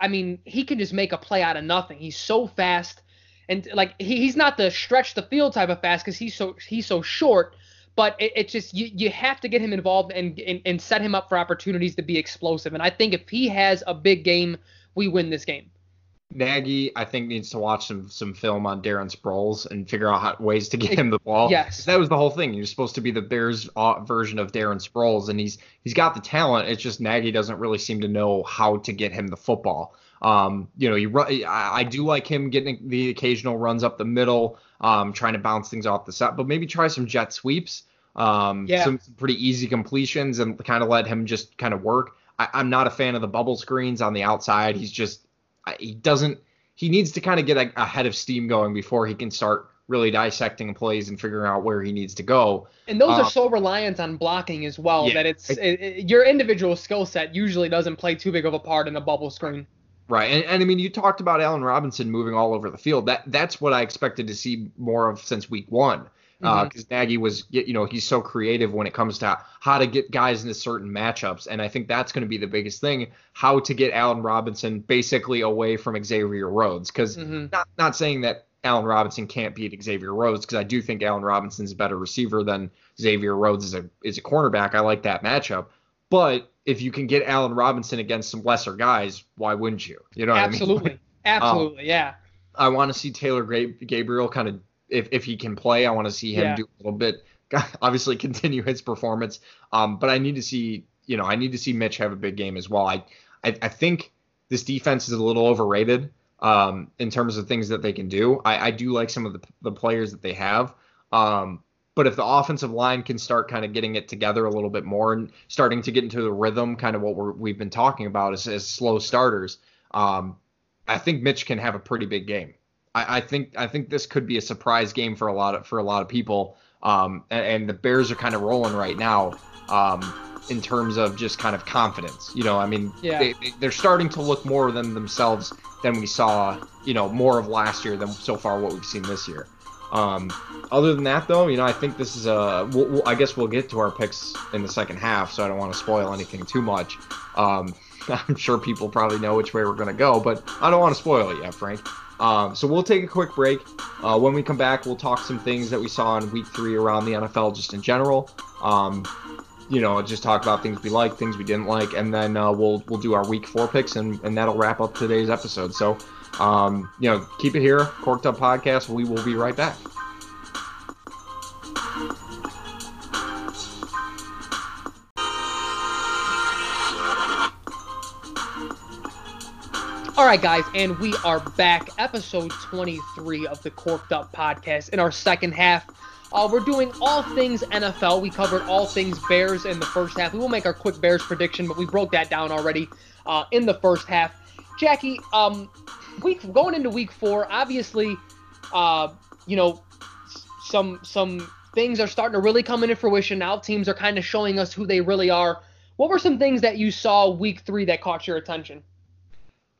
I mean, he can just make a play out of nothing. He's so fast, and like he, he's not the stretch the field type of fast because he's so he's so short. But it, it's just you, you have to get him involved and, and and set him up for opportunities to be explosive. And I think if he has a big game, we win this game. Nagy, I think, needs to watch some some film on Darren Sproles and figure out how, ways to get him the ball. Yes, that was the whole thing. You're supposed to be the Bears version of Darren Sproles, and he's he's got the talent. It's just Nagy doesn't really seem to know how to get him the football. Um, you know, you run, I, I do like him getting the occasional runs up the middle, um, trying to bounce things off the set, but maybe try some jet sweeps, um, yeah. some, some pretty easy completions, and kind of let him just kind of work. I, I'm not a fan of the bubble screens on the outside. He's just he doesn't he needs to kind of get a, a, head of steam going before he can start really dissecting plays and figuring out where he needs to go. And those um, are so reliant on blocking as well yeah, that it's it, it, your individual skill set usually doesn't play too big of a part in a bubble screen. Right, and, and I mean, you talked about Allen Robinson moving all over the field. That that's what I expected to see more of since week one because uh, mm-hmm. Nagy was, you know, he's so creative when it comes to how to get guys into certain matchups, and I think that's going to be the biggest thing: how to get Allen Robinson basically away from Xavier Rhodes. Because mm-hmm. not not saying that Allen Robinson can't beat Xavier Rhodes, because I do think Allen Robinson's a better receiver than Xavier Rhodes is a is a cornerback. I like that matchup, but if you can get Allen Robinson against some lesser guys, why wouldn't you? You know, absolutely, I mean? absolutely, [LAUGHS] um, yeah. I want to see Taylor Gabriel kind of if if he can play, I want to see him yeah. do a little bit. [LAUGHS] Obviously, continue his performance. Um, but I need to see, you know, I need to see Mitch have a big game as well. I, I, I think this defense is a little overrated um, in terms of things that they can do. I, I do like some of the, the players that they have. Um, but if the offensive line can start kind of getting it together a little bit more and starting to get into the rhythm, kind of what we have been talking about as, as slow starters, um, I think Mitch can have a pretty big game. I, I, think I think this could be a surprise game for a lot of for a lot of people. Um, and, and, the Bears are kind of rolling right now um, in terms of just kind of confidence. You know, I mean, yeah. they, they're starting to look more than themselves than we saw. You know, more of last year than so far what we've seen this year. Um, other than that, though, you know, I think this is a. We'll, we'll, I guess we'll get to our picks in the second half, so I don't want to spoil anything too much. Um, [LAUGHS] I'm sure people probably know which way we're going to go, but I don't want to spoil it yet, Frank. Um, so we'll take a quick break. Uh, when we come back, we'll talk some things that we saw in week three around the NFL just in general. Um, you know, just talk about things we like, things we didn't like, and then uh, we'll we'll do our week four picks, and, and that'll wrap up today's episode. So, um, you know, keep it here, Corked Up Podcast. We will be right back. All right, guys, and we are back, episode 23 of the Corked Up podcast. In our second half, uh, we're doing all things NFL. We covered all things Bears in the first half. We will make our quick Bears prediction, but we broke that down already uh, in the first half. Jackie, um, week going into week four, obviously, uh, you know, some some things are starting to really come into fruition now. Teams are kind of showing us who they really are. What were some things that you saw week three that caught your attention?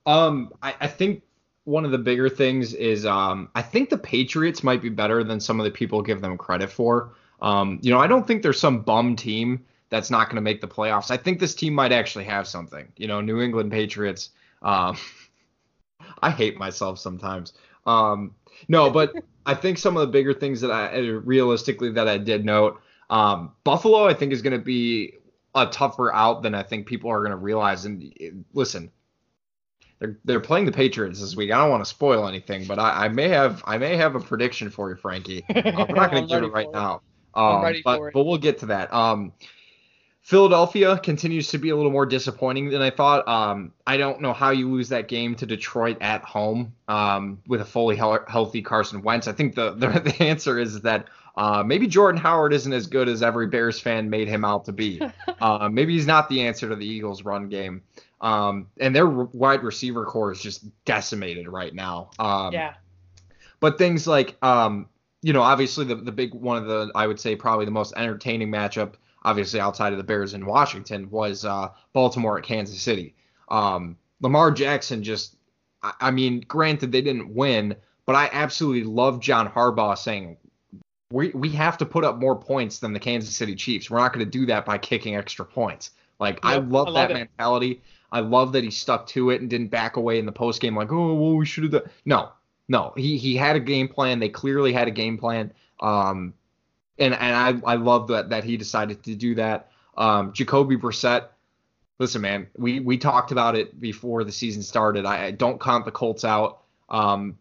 Um, I, I think one of the bigger things is um, I think the Patriots might be better than some of the people give them credit for. Um, you know, I don't think there's some bum team that's not going to make the playoffs. I think this team might actually have something. You know, New England Patriots. Um, [LAUGHS] I hate myself sometimes. Um, no, but [LAUGHS] I think some of the bigger things that I realistically that I did note. Um, Buffalo, I think, is going to be a tougher out than I think people are going to realize. And listen, they're they're playing the Patriots this week. I don't want to spoil anything, but I, I may have I may have a prediction for you, Frankie. [LAUGHS] Uh, we're not going to give it right now. Um, but, but we'll get to that. Um, Philadelphia continues to be a little more disappointing than I thought. Um, I don't know how you lose that game to Detroit at home um, with a fully he- healthy Carson Wentz. I think the, the, [LAUGHS] the answer is that uh, maybe Jordan Howard isn't as good as every Bears fan made him out to be. [LAUGHS] Uh, maybe he's not the answer to the Eagles' run game. Um, and their wide receiver core is just decimated right now. Um, yeah. But things like, um, you know, obviously the, the big one of the, I would say probably the most entertaining matchup, obviously outside of the Bears in Washington, was uh, Baltimore at Kansas City. Um, Lamar Jackson just, I, I mean, granted they didn't win, but I absolutely love John Harbaugh saying, we, we have to put up more points than the Kansas City Chiefs. We're not going to do that by kicking extra points. Like yep, I love, I that it. mentality. I love that he stuck to it and didn't back away in the post game like, oh, well, we should have done. No, no, he he had a game plan. They clearly had a game plan. Um, and and I I love that that he decided to do that. Um, Jacoby Brissett. Listen, man, we we talked about it before the season started. I, I don't count the Colts out. Um,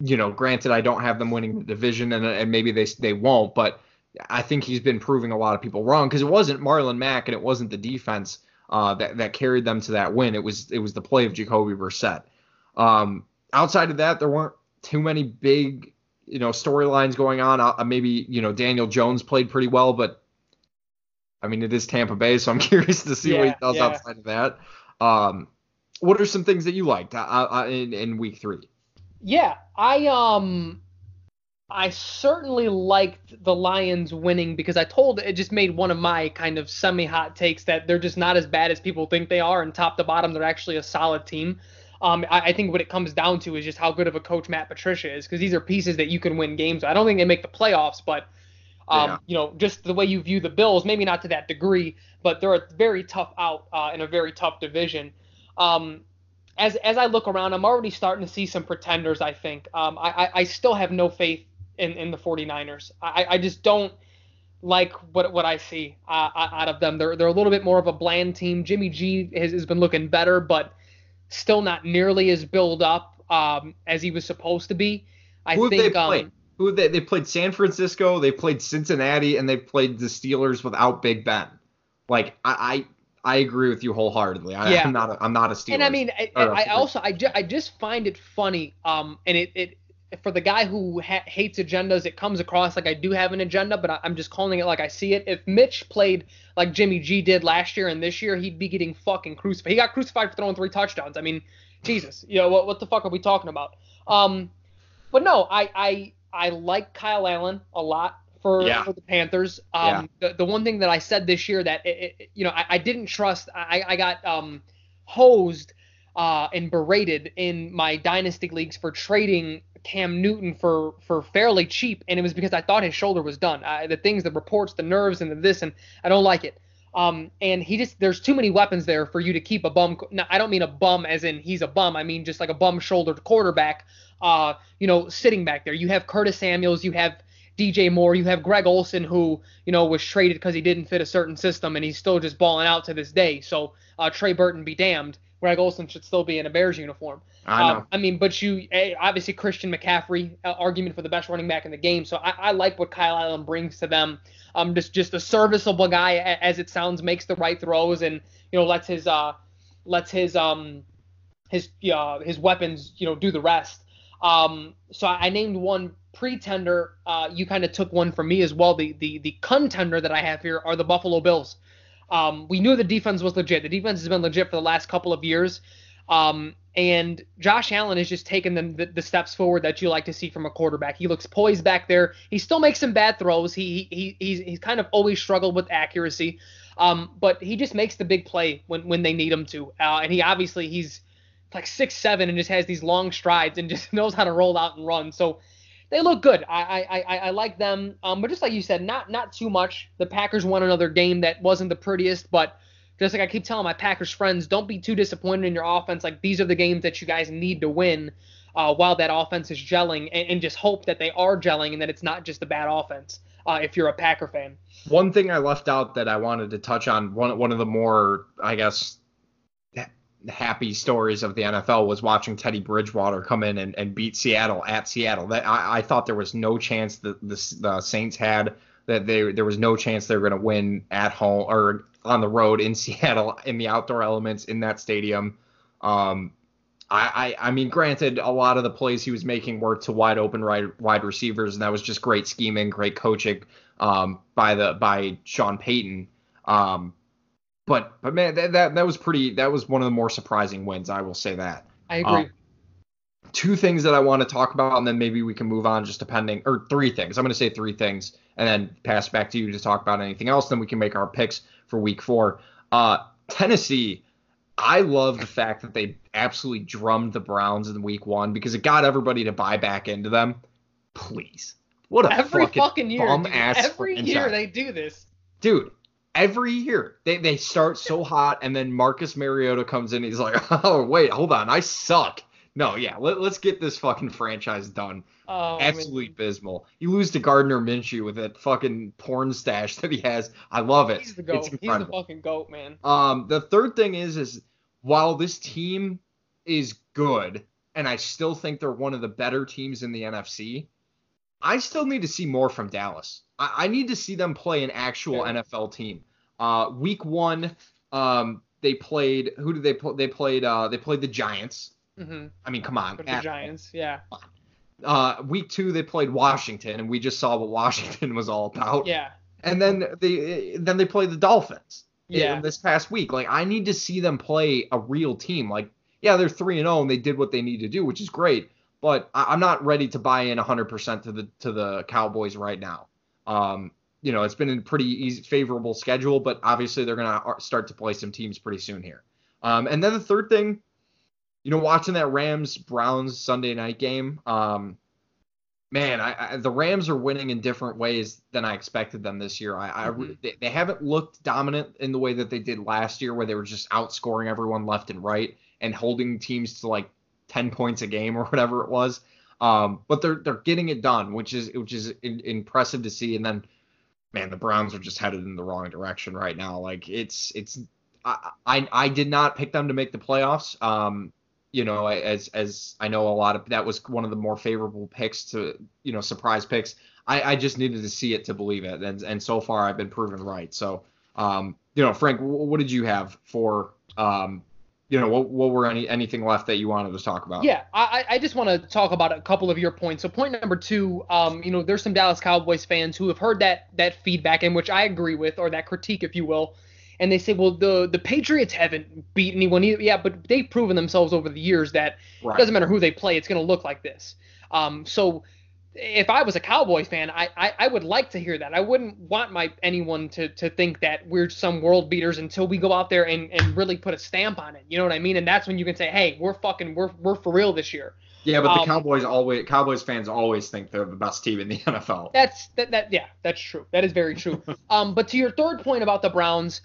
you know, granted, I don't have them winning the division, and, and maybe they they won't, but I think he's been proving a lot of people wrong because it wasn't Marlon Mack and it wasn't the defense uh, that that carried them to that win. It was it was the play of Jacoby Brissett. Um, outside of that, there weren't too many big you know storylines going on. Uh, maybe you know Daniel Jones played pretty well, but I mean it is Tampa Bay, so I'm [LAUGHS] curious to see yeah, what he does yeah. outside of that. Um, what are some things that you liked uh, uh, in, in week three? Yeah, I um I certainly liked the Lions winning because I told it just made one of my kind of semi hot takes that they're just not as bad as people think they are, and top to bottom, they're actually a solid team. Um, I, I, think what it comes down to is just how good of a coach Matt Patricia is because these are pieces that you can win games. I don't think they make the playoffs, but um, yeah. you know, just the way you view the Bills, maybe not to that degree, but they're a very tough out uh, in a very tough division. Um, as as I look around, I'm already starting to see some pretenders. I think um, I, I still have no faith in, in the 49ers. I, I just don't like what what I see uh, out of them. They're they're a little bit more of a bland team. Jimmy G has, has been looking better, but still not nearly as built up um, as he was supposed to be. I Who think. They um, Who they they played San Francisco, they played Cincinnati, and they played the Steelers without Big Ben. Like I I agree with you wholeheartedly. I, Yeah. I'm not. A, I'm not a Steelers. And I mean, I, I also I, ju- I just find it funny. Um, and it it for the guy who ha- hates agendas, it comes across like I do have an agenda, but I, I'm just calling it like I see it. If Mitch played like Jimmy G did last year and this year, he'd be getting fucking crucified. He got crucified for throwing three touchdowns. I mean, Jesus, you know what what the fuck are we talking about? Um, but no, I I I like Kyle Allen a lot for, Yeah. for the Panthers. Um, the, the one thing that I said this year that it, it, you know I, I didn't trust. I I got um hosed uh, and berated in my dynasty leagues for trading Cam Newton for for fairly cheap, and it was because I thought his shoulder was done. I, the things, the reports, the nerves, and the this, and I don't like it. Um, and he just there's too many weapons there for you to keep a bum. I don't mean a bum as in he's a bum. I mean just like a bum shouldered quarterback. Uh, you know, sitting back there. You have Curtis Samuels. You have DJ Moore. You have Greg Olsen, who you know was traded because he didn't fit a certain system, and he's still just balling out to this day. So uh, Trey Burton be damned. Greg Olsen should still be in a Bears uniform. I know. Um, I mean, but you eh, obviously Christian McCaffrey uh, argument for the best running back in the game. So I, I like what Kyle Allen brings to them. Um, just just a serviceable guy, as it sounds, makes the right throws and you know lets his uh lets his um his uh, his weapons you know do the rest. Um, so I, I named one pretender. Uh, you kind of took one from me as well. The the the contender that I have here are the Buffalo Bills. Um, we knew the defense was legit. The defense has been legit for the last couple of years. Um, and Josh Allen has just taken the, the, the steps forward that you like to see from a quarterback. He looks poised back there. He still makes some bad throws. He, he he's he's kind of always struggled with accuracy. Um, but he just makes the big play when when they need him to. Uh, and he obviously he's like six seven and just has these long strides and just [LAUGHS] knows how to roll out and run. So they look good. I I, I, I like them. Um, but just like you said, not not too much. The Packers won another game that wasn't the prettiest, but just like I keep telling my Packers friends, don't be too disappointed in your offense. Like these are the games that you guys need to win. Uh, while that offense is gelling, and, and just hope that they are gelling and that it's not just a bad offense. Uh, if you're a Packer fan. One thing I left out that I wanted to touch on one one of the more I guess happy stories of the NFL was watching Teddy Bridgewater come in and, and beat Seattle at Seattle. That I, I thought there was no chance that the, the Saints had that they there was no chance they were going to win at home or on the road in [LAUGHS] Seattle in the outdoor elements in that stadium. Um, I, I I mean, granted, a lot of the plays he was making were to wide open wide wide receivers, and that was just great scheming, great coaching um, by the by Sean Payton. Um, but but man, that, that that was pretty. That was one of the more surprising wins. I will say that. I agree. Um, two things that I want to talk about, and then maybe we can move on, just depending, or three things. I'm going to say three things, and then pass back to you to talk about anything else. Then we can make our picks for Week Four. Uh, Tennessee. I love the fact that they absolutely drummed the Browns in Week One because it got everybody to buy back into them. Please, what a every fucking, fucking year, bum dude, ass every franchise. year they do this. dude. Every year they, they start so hot, and then Marcus Mariota comes in. He's like, [LAUGHS] oh wait, hold on, I suck. No, yeah, let, let's get this fucking franchise done. Oh, Absolutely abysmal. You lose to Gardner Minshew with that fucking porn stash that he has. I love it. he's the goat. It's He's the fucking goat, man. Um, the third thing is, is while this team is good, and I still think they're one of the better teams in the NFC, I still need to see more from Dallas. I, I need to see them play an actual Yeah. NFL team. Uh, week one, um, they played. Who did they play? They played. Uh, they played the Giants. hmm I mean, come on. For the Giants, yeah, Uh, week two, they played Washington, and we just saw what Washington [LAUGHS] was all about. yeah, And then they then they played the Dolphins yeah. this past week. Like I need to see them play a real team. Like yeah, they're three and zero and they did what they need to do, which is great. But I, I'm not ready to buy in 100% to the to the Cowboys right now. Um, you know, it's been a pretty easy, favorable schedule, but obviously they're gonna start to play some teams pretty soon here. Um, and then the third thing, you know, watching that Rams Browns Sunday night game, um, man, I, I, the Rams are winning in different ways than I expected them this year. I, I they, they haven't looked dominant in the way that they did last year, where they were just outscoring everyone left and right and holding teams to like ten points a game or whatever it was. Um, but they're they're getting it done, which is which is in, impressive to see. And then, man, the Browns are just headed in the wrong direction right now. Like it's it's I I, I did not pick them to make the playoffs. Um, you know, as as I know a lot of that was one of the more favorable picks to you know surprise picks. I, I just needed to see it to believe it, and and so far I've been proven right. So Um, you know, Frank, what did you have for um, you know, what, what were any anything left that you wanted to talk about? Yeah, I, I just want to talk about a couple of your points. So point number two, um, you know, there's some Dallas Cowboys fans who have heard that that feedback, and which I agree with, or that critique, if you will, and they say, well, the the Patriots haven't beat anyone. Either. Yeah, but they've proven themselves over the years that right. it doesn't matter who they play, it's going to look like this. Um, so if I was a Cowboys fan, I, I, I would like to hear that. I wouldn't want my anyone to to think that we're some world beaters until we go out there and, and really put a stamp on it. You know what I mean? And that's when you can say, hey, we're fucking we're we're for real this year. Yeah, but the um, Cowboys always Cowboys fans always think they're the best team in the [LAUGHS] NFL. That's that that yeah, that's true. That is very true. [LAUGHS] um, but to your third point about the Browns,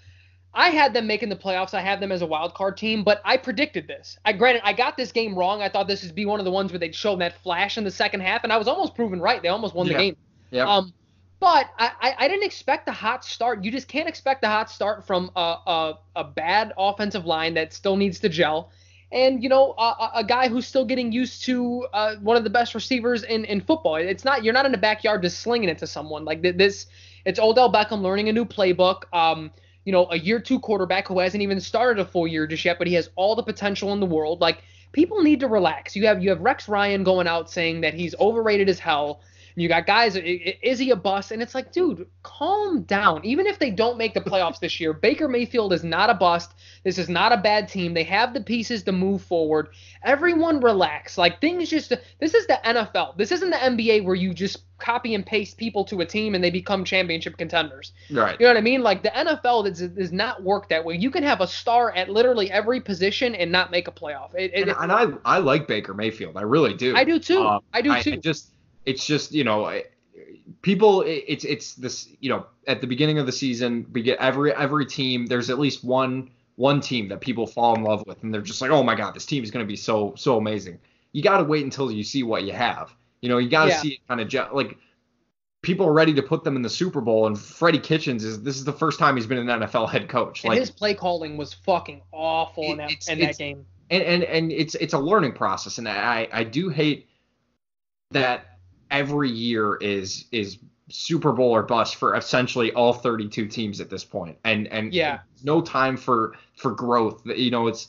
I had them making the playoffs. I had them as a wild card team, but I predicted this. I granted I got this game wrong. I thought this would be one of the ones where they'd show that flash in the second half, and I was almost proven right. They almost won yeah. the game. Yeah. Um, but I, I, I, didn't expect a hot start. You just can't expect a hot start from a, a, a bad offensive line that still needs to gel. And, you know, a, a guy who's still getting used to uh, one of the best receivers in, in football. It's not, you're not in the backyard just slinging it to someone. Like this, it's Odell Beckham learning a new playbook. Um, you know, a year two quarterback who hasn't even started a full year just yet, but he has all the potential in the world. Like people need to relax. You have you have Rex Ryan going out saying that he's overrated as hell. You got guys, is he a bust? And it's like, dude, calm down. Even if they don't make the playoffs this year, Baker Mayfield is not a bust. This is not a bad team. They have the pieces to move forward. Everyone relax. Like things just this is the NFL. This isn't the NBA where you just copy and paste people to a team and they become championship contenders. Right. You know what I mean? Like the NFL does, does not work that way. You can have a star at literally every position and not make a playoff. It, and, it, and, I I like Baker Mayfield. I really do. I do too. Um, I do too. I just it's just you know people it's it's this you know at the beginning of the season we get every every team there's at least one one team that people fall in love with and they're just like oh my god this team is going to be so so amazing. You got to wait until you see what you have. You know you got to yeah. see it kind of like people are ready to put them in the Super Bowl and Freddie Kitchens is this is the first time he's been an NFL head coach. And like his play calling was fucking awful it, in that in that game. and, and and it's it's a learning process and I I do hate that every year is is Super Bowl or bust for essentially all 32 teams at this point. And and yeah, no time for for growth. You know, it's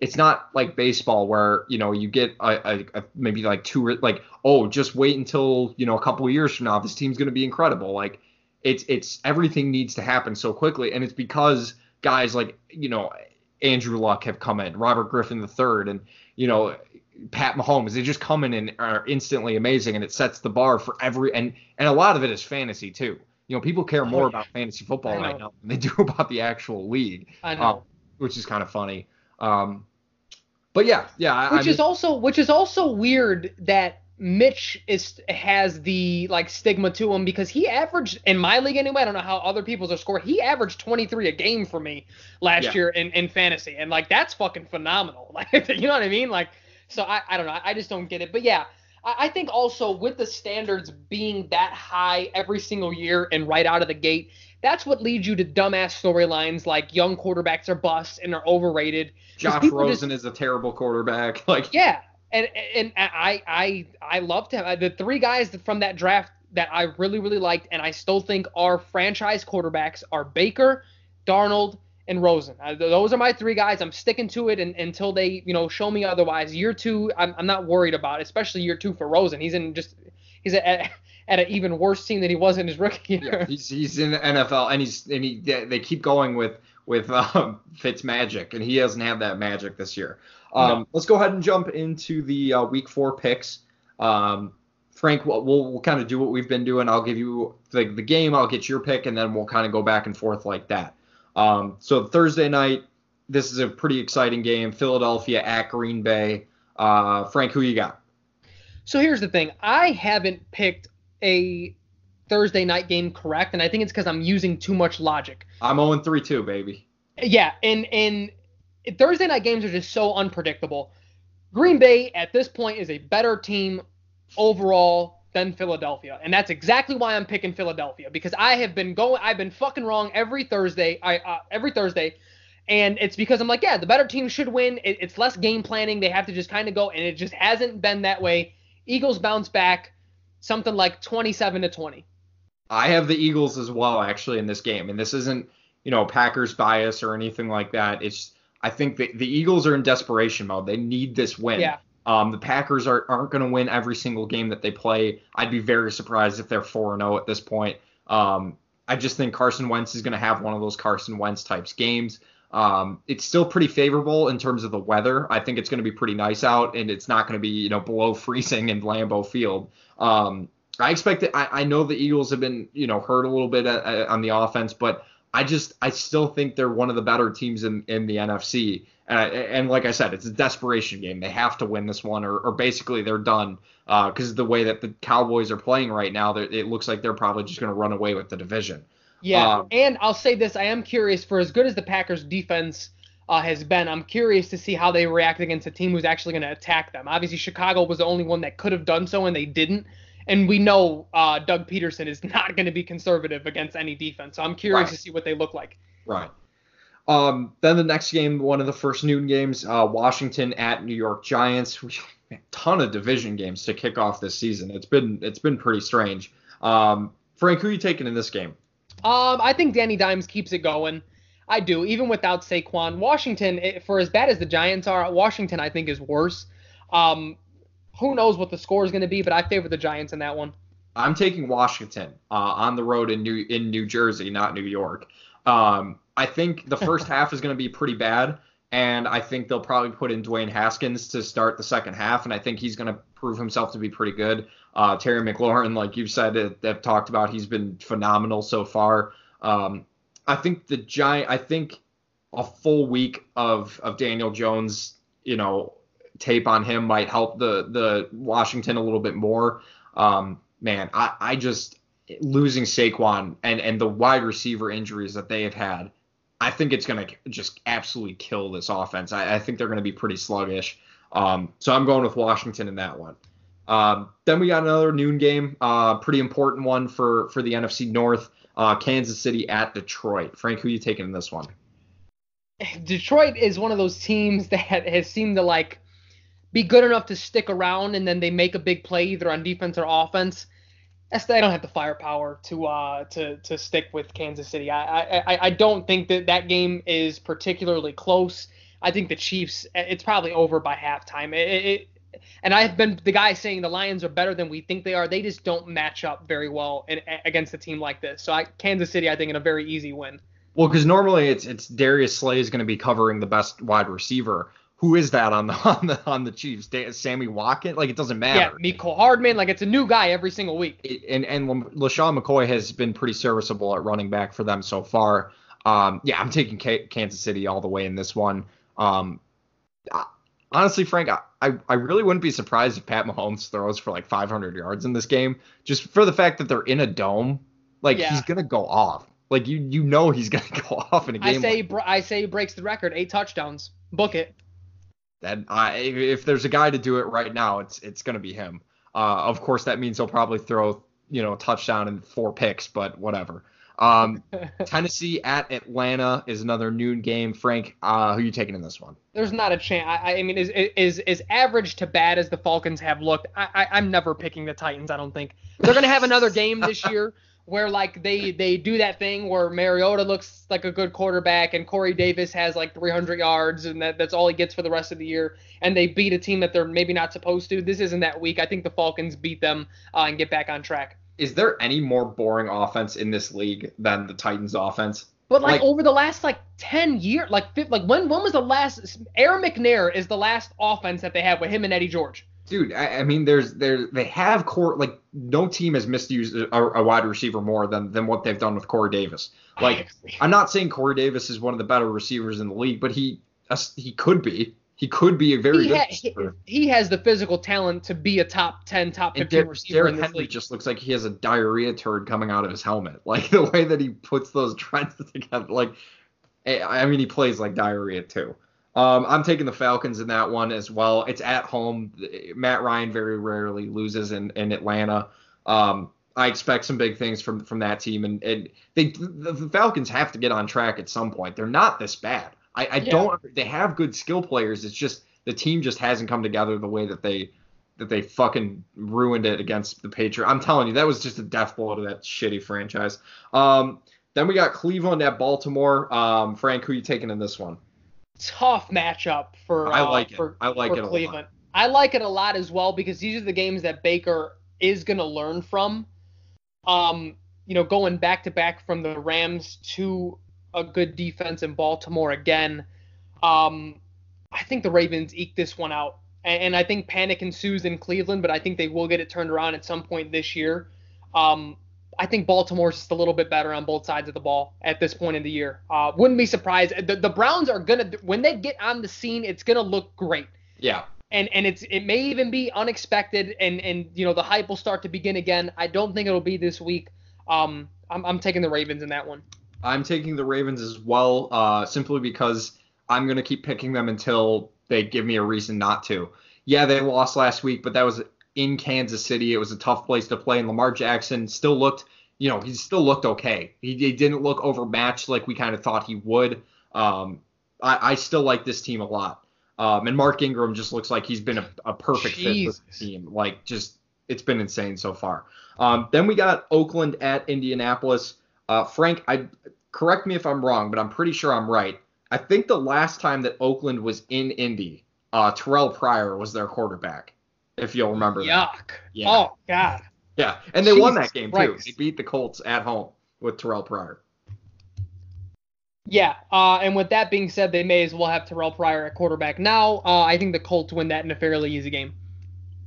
it's not like baseball where you know you get a, a, a maybe like two like oh just wait until you know a couple of years from now this team's going to be incredible. Like it's it's everything needs to happen so quickly, and it's because guys like you know Andrew Luck have come in, Robert Griffin III, and you know Pat Mahomes. They just come in and are instantly amazing, and it sets the bar for every and and a lot of it is fantasy too. You know, people care more oh, about fantasy football right now than they do [LAUGHS] about the actual league. I know, um, which is kind of funny. Um, but yeah, yeah. Which I is also which is also weird that Mitch is has the like stigma to him because he averaged in my league anyway. I don't know how other people's are scored. He averaged 23 a game for me last yeah. year in, in fantasy, and like that's fucking phenomenal. [LAUGHS] Like you know what I mean? Like so I, I don't know. I just don't get it. But yeah, I, I think also with the standards being that high every single year and right out of the gate, that's what leads you to dumbass storylines like young quarterbacks are busts and are overrated. Josh Rosen just, is a terrible quarterback. [LAUGHS] Like yeah, and and I I I loved him. Uh, the three guys from that draft that I really really liked and I still think are franchise quarterbacks are Baker, Darnold, and Rosen. Uh, those are my three guys. I'm sticking to it and, until they, you know, show me otherwise. Year two, I'm, I'm not worried about, especially year two for Rosen. He's in just he's at, at an even worse team than he was in his [LAUGHS] rookie year. Yeah, he's, he's in the NFL and he's and he they keep going with with um, Fitz magic and he doesn't have that magic this year. Um, no. Let's go ahead and jump into the uh, week four picks. Um, Frank, we'll, we'll, we'll kind of do what we've been doing. I'll give you the, the game, I'll get your pick, and then we'll kind of go back and forth like that. Um, so Thursday night, this is a pretty exciting game. Philadelphia at Green Bay. Uh, Frank, who you got? So here's the thing. I haven't picked a Thursday night game correct, and I think it's because I'm using too much logic. I'm 0 3 2, baby. Yeah, and and Thursday night games are just so unpredictable. Green Bay at this point is a better team overall Philadelphia. And that's exactly why I'm picking Philadelphia because I have been going I've been fucking wrong every Thursday. I uh, every Thursday and it's because I'm like, yeah, the better team should win. It, it's less game planning. They have to just kind of go and it just hasn't been that way. Eagles bounce back something like 27 to 20. I have the Eagles as well actually in this game and this isn't you know Packers bias or anything like that. It's I think the, the Eagles are in desperation mode. They need this win. Yeah. Um, the Packers are, aren't going to win every single game that they play. I'd be very surprised if they're 4 0 at this point. Um, I just think Carson Wentz is going to have one of those Carson Wentz types games. Um, it's still pretty favorable in terms of the weather. I think it's going to be pretty nice out, and it's not going to be you know below [LAUGHS] freezing in Lambeau Field. Um, I expect it. I, I, know the Eagles have been you know hurt a little bit at, at, on the offense, but I just I still think they're one of the better teams in, in the NFC. And, and like I said, it's a desperation game. They have to win this one, or, or basically they're done. Because uh, the way that the Cowboys are playing right now, it looks like they're probably just going to run away with the division. Yeah, um, and I'll say this: I am curious for as good as the Packers' defense uh, has been. I'm curious to see how they react against a team who's actually going to attack them. Obviously, Chicago was the only one that could have done so, and they didn't. And we know uh, Doug Pederson is not going to be conservative against any defense. So I'm curious right. to see what they look like. Right. Um, then the next game, one of the first noon games, uh, Washington at New York Giants. A ton of division games to kick off this season. It's been it's been pretty strange. Um, Frank, who are you taking in this game? Um, I think Danny Dimes keeps it going. I do, even without Saquon. Washington, for as bad as the Giants are, Washington I think is worse. Um, who knows what the score is going to be, but I favor the Giants in that one. I'm taking Washington uh, on the road in New in New Jersey, not New York. Um, I think the [LAUGHS] first half is going to be pretty bad, and I think they'll probably put in Dwayne Haskins to start the second half, and I think he's going to prove himself to be pretty good. Uh, Terry McLaurin, like you've said, have talked about, he's been phenomenal so far. Um, I think the giant. I think a full week of of Daniel Jones, you know, tape on him might help the the Washington a little bit more. Um, man, I, I just losing Saquon and and the wide receiver injuries that they have had, I think it's gonna just absolutely kill this offense. I, I think they're gonna be pretty sluggish. Um, so I'm going with Washington in that one. Um, then we got another noon game, uh, pretty important one for for the NFC North. Uh, Kansas City at Detroit. Frank, who you taking in this one? Detroit is one of those teams [LAUGHS] that has seemed to like be good enough to stick around and then they make a big play either on defense or offense. they don't have the firepower to uh to to stick with Kansas City. I I I don't think that that game is particularly close. I think the Chiefs. It's probably over by halftime. It, it, and I've been the guy saying the Lions are better than we think they are. They just don't match up very well in, against a team like this. So I, Kansas City, I think, in a very easy win. Well, because normally it's it's Darius Slay is going to be covering the best wide receiver who is that on the [LAUGHS] on the on the Chiefs? Sammy Watkins? Like it doesn't matter. Yeah, Mecole Hardman. Like it's a new guy every single week. It, and and LeSean McCoy has been pretty serviceable at running back for them so far. Um, yeah, I'm taking K- Kansas City all the way in this one. Um, I, honestly, Frank, I, I really wouldn't be surprised if Pat Mahomes throws for like 500 yards in this game, just for the fact that they're in a dome. Like yeah. he's gonna go off. Like you you know he's gonna [LAUGHS] go off in a game. I say like I say he breaks the record, eight touchdowns. Book it. That I, if there's a guy to do it right now, it's it's going to be him. Uh, of course, that means he'll probably throw you know a touchdown and four picks, but whatever. Um, [LAUGHS] Tennessee at Atlanta is another noon game. Frank, uh, who are you taking in this one? There's not a chance. I, I mean, is is is average to bad as the Falcons have looked. I, I I'm never picking the Titans. I don't think they're going to have another game this year where like they they do that thing where Mariota looks like a good quarterback and Corey Davis has like 300 yards and that, that's all he gets for the rest of the year and they beat a team that they're maybe not supposed to. This isn't that week. I think the Falcons beat them uh, and get back on track. Is there any more boring offense in this league than the Titans offense? But like, like over the last like 10 years, like like when when was the last Aaron McNair is the last offense that they had with him and Eddie George dude. I, I, mean, there's there they have core like no team has misused a, a, wide receiver more than than what they've done with Corey Davis. Like, [LAUGHS] I'm not saying Corey Davis is one of the better receivers in the league, but he he could be. He could be a very he good ha- receiver. He, has the physical talent to be a top 10, top 15 and receiver Derrick Henry league. just looks like he has a diarrhea turd coming out of his helmet. [LAUGHS] Like the way that he puts those trends [LAUGHS] together. Like, eh, I mean, he plays like diarrhea too. Um, I'm taking the Falcons in that one as well. It's at home. Matt Ryan very rarely loses in, in Atlanta. Um, I expect some big things from from that team, and, and they the, the, Falcons have to get on track at some point. They're not this bad. I, I yeah. don't. They have good skill players. It's just the team just hasn't come together the way that they that they fucking ruined it against the Patriots. I'm telling you, that was just a death blow to that shitty franchise. Um, Then we got Cleveland at Baltimore. Um, Frank, who are you taking in this one? Tough matchup for I uh, like it. for, I like it a lot. Cleveland. I like it a lot as well because these are the games that Baker is going to learn from. Um, you know, going back to back from the Rams to a good defense in Baltimore again. Um, I think the Ravens eke this one out, and, and I think panic ensues in Cleveland, but I think they will get it turned around at some point this year. Um, I think Baltimore's just a little bit better on both sides of the ball at this point in the year. Uh, wouldn't be surprised. The, the Browns are gonna when they get on the scene, it's gonna look great Yeah. and and it's it may even be unexpected and and you know the hype will start to begin again. I don't think it'll be this week. Um, I'm I'm taking the Ravens in that one. I'm taking the Ravens as well, uh, simply because I'm going to keep picking them until they give me a reason not to. Yeah, they lost last week, but that was in Kansas City. It was a tough place to play, and Lamar Jackson still looked, you know, he still looked okay. He, he didn't look overmatched like we kind of thought he would. Um, I, I still like this team a lot. Um, and Mark Ingram just looks like he's been a, a perfect fit for Jesus. the team. Like, just it's been insane so far. Um, then we got Oakland at Indianapolis. Uh, Frank, I correct me if I'm wrong, but I'm pretty sure I'm right. I think the last time that Oakland was in Indy, uh, Terrell Pryor was their quarterback. If you'll remember that. Yuck. Yeah. Oh God. Yeah, and they won that game too. They beat the Colts at home with Terrell Pryor. Yeah. Uh, and with that being said, they may as well have Terrell Pryor at quarterback now. Uh, I think the Colts win that in a fairly easy game.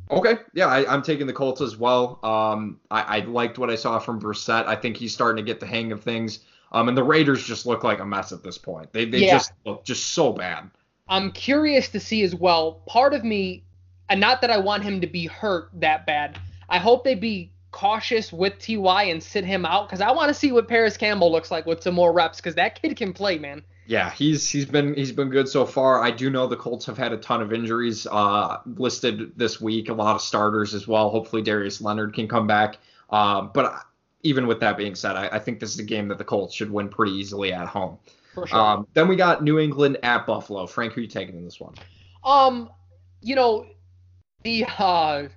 Okay, yeah, I, I'm taking the Colts as well. Um, I, I liked what I saw from Brissett. I think he's starting to get the hang of things. Um, and the Raiders just look like a mess at this point. They they Yeah. just look just so bad. I'm curious to see as well. Part of me, and not that I want him to be hurt that bad. I hope they be cautious with Ty and sit him out because I want to see what Parris Campbell looks like with some more reps because that kid can play, man. Yeah, he's he's been he's been good so far. I do know the Colts have had a ton of injuries uh, listed this week, a lot of starters as well. Hopefully Darius Leonard can come back. Uh, but even with that being said, I, I think this is a game that the Colts should win pretty easily at home. For sure. Um, then we got New England at Buffalo. Frank, who you taking in this one? Um, you know, the uh,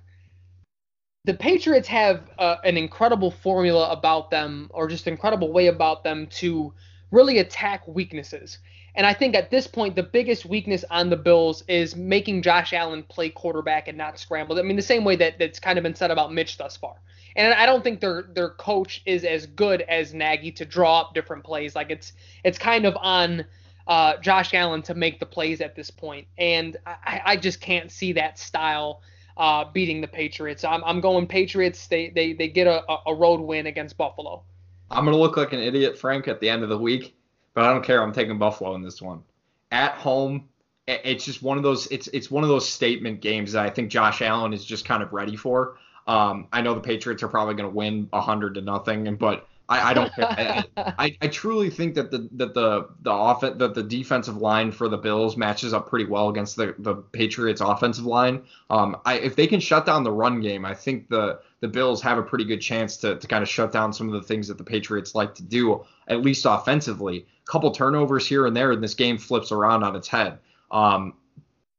the Patriots have uh, an incredible formula about them, or just incredible way about them to really attack weaknesses. And I think at this point, the biggest weakness on the Bills is making Josh Allen play quarterback and not scramble. I mean, the same way that that's kind of been said about Mitch thus far. And I don't think their their coach is as good as Nagy to draw up different plays. Like it's it's kind of on uh, Josh Allen to make the plays at this point, and I, I just can't see that style uh, beating the Patriots. I'm, I'm going Patriots. They they they get a, a road win against Buffalo. I'm gonna look like an idiot, Frank, at the end of the week, but I don't care. I'm taking Buffalo in this one. At home, it's just one of those. It's it's one of those statement games that I think Josh Allen is just kind of ready for. Um, I know the Patriots are probably gonna win hundred to nothing, but I, I don't care. I, [LAUGHS] I, I truly think that the that the the off that the defensive line for the Bills matches up pretty well against the the Patriots offensive line. Um, I, if they can shut down the run game, I think the the Bills have a pretty good chance to to kind of shut down some of the things that the Patriots like to do, at least offensively. A couple turnovers here and there, and this game flips around on its head. Um,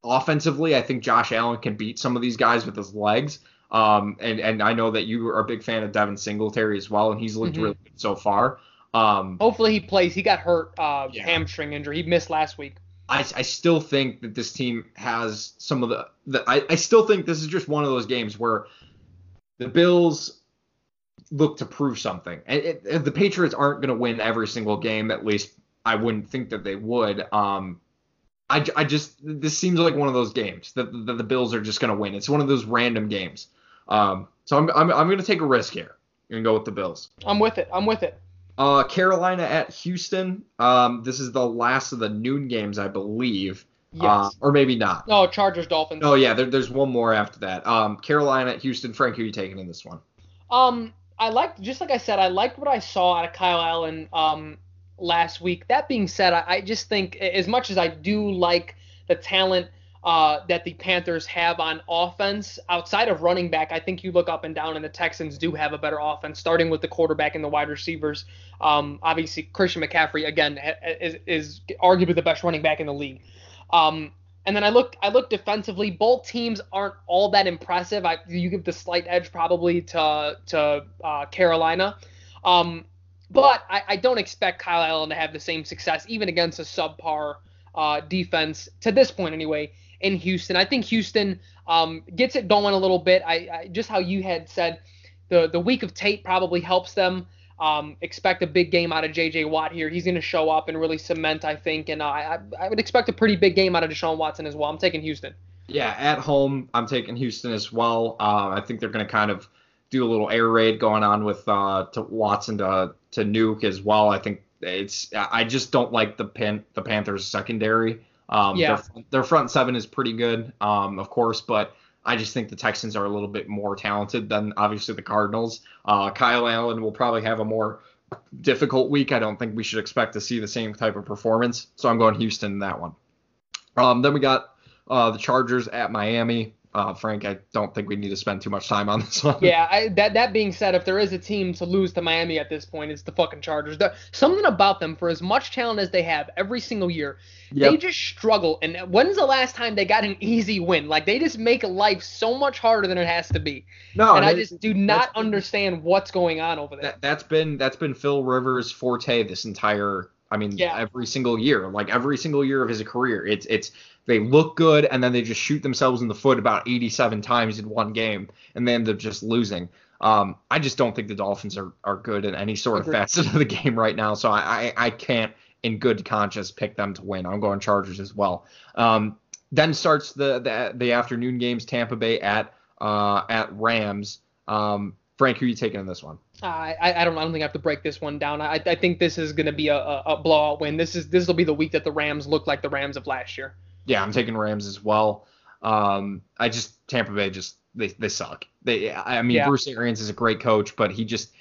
offensively, I think Josh Allen can beat some of these guys with his legs. Um, and and I know that you are a big fan of Devin Singletary as well, and he's looked Mhm. really good so far. Um, Hopefully he plays. He got hurt, uh, Yeah. hamstring injury. He missed last week. I, I still think that this team has some of the, the I, I still think this is just one of those games where the Bills look to prove something. And it, it- the Patriots aren't going to win every single game. At least I wouldn't think that they would. Um, I, I just this seems like one of those games that, that the Bills are just going to win. It's one of those random games. Um, so I'm I'm, I'm going to take a risk here and go with the Bills. I'm with it. I'm with it. Uh, Carolina at Houston. Um, this is the last of the noon games, I believe. Yes. Uh, or maybe not. no, Chargers, Dolphins. Oh yeah, there, there's one more after that. Um, Carolina at Houston. Frank, who are you taking in this one? Um, I liked, just like I said, I liked what I saw out of Kyle Allen um, last week. That being said, I, I just think, as much as I do like the talent uh, that the Panthers have on offense, outside of running back, I think you look up and down, and the Texans do have a better offense, starting with the quarterback and the wide receivers. Um, obviously, Christian McCaffrey again is, is arguably the best running back in the league. Um, and then I look, I look defensively. Both teams aren't all that impressive. I, you give the slight edge probably to to uh, Carolina. Um, But I, I don't expect Kyle Allen to have the same success, even against a subpar uh, defense to this point anyway in Houston. I think Houston um, gets it going a little bit. I, I, just how you had said the the week of tape probably helps them. Um, expect a big game out of J.J. Watt here. He's going to show up and really cement, I think. And uh, I, I would expect a pretty big game out of Deshaun Watson as well. I'm taking Houston. Yeah, at home, I'm taking Houston as well. Uh, I think they're going to kind of do a little air raid going on with uh, to Watson to to Nuk as well. I think it's I just don't like the Pan, the Panthers secondary. Um, yeah. Their, their, front seven is pretty good, um, of course, but I just think the Texans are a little bit more talented than obviously the Cardinals. Uh, Kyle Allen will probably have a more difficult week. I don't think we should expect to see the same type of performance. So I'm going Houston in that one. Um, then we got uh, the Chargers at Miami uh, Frank, I don't think we need to spend too much time on this one. Yeah, I, that that being said, if there is a team to lose to Miami at this point, it's the fucking Chargers. Something about them, for as much talent as they have every single year, yep. they just struggle. And when's the last time they got an easy win? Like they just make life so much harder than it has to be. No, and I just do not understand what's going on over there. That, that's been that's been Phil Rivers' forte this entire I mean, yeah. every single year, like every single year of his career, it's it's they look good and then they just shoot themselves in the foot about 87 times in one game and then they're just losing. Um, I just don't think the Dolphins are, are good in any sort of facet of the game right now, so I, I, I can't in good conscience pick them to win. I'm going Chargers as well. Um, then starts the, the the afternoon games: Tampa Bay at uh, at Rams. Um, Frank, who are you taking in this one? I, I don't I don't think I have to break this one down. I, I think this is going to be a, a, a blowout win. This is this will be the week that the Rams look like the Rams of last year. Yeah, I'm taking Rams as well. Um, I just Tampa Bay just they they suck. They I mean yeah. Bruce Arians is a great coach, but he just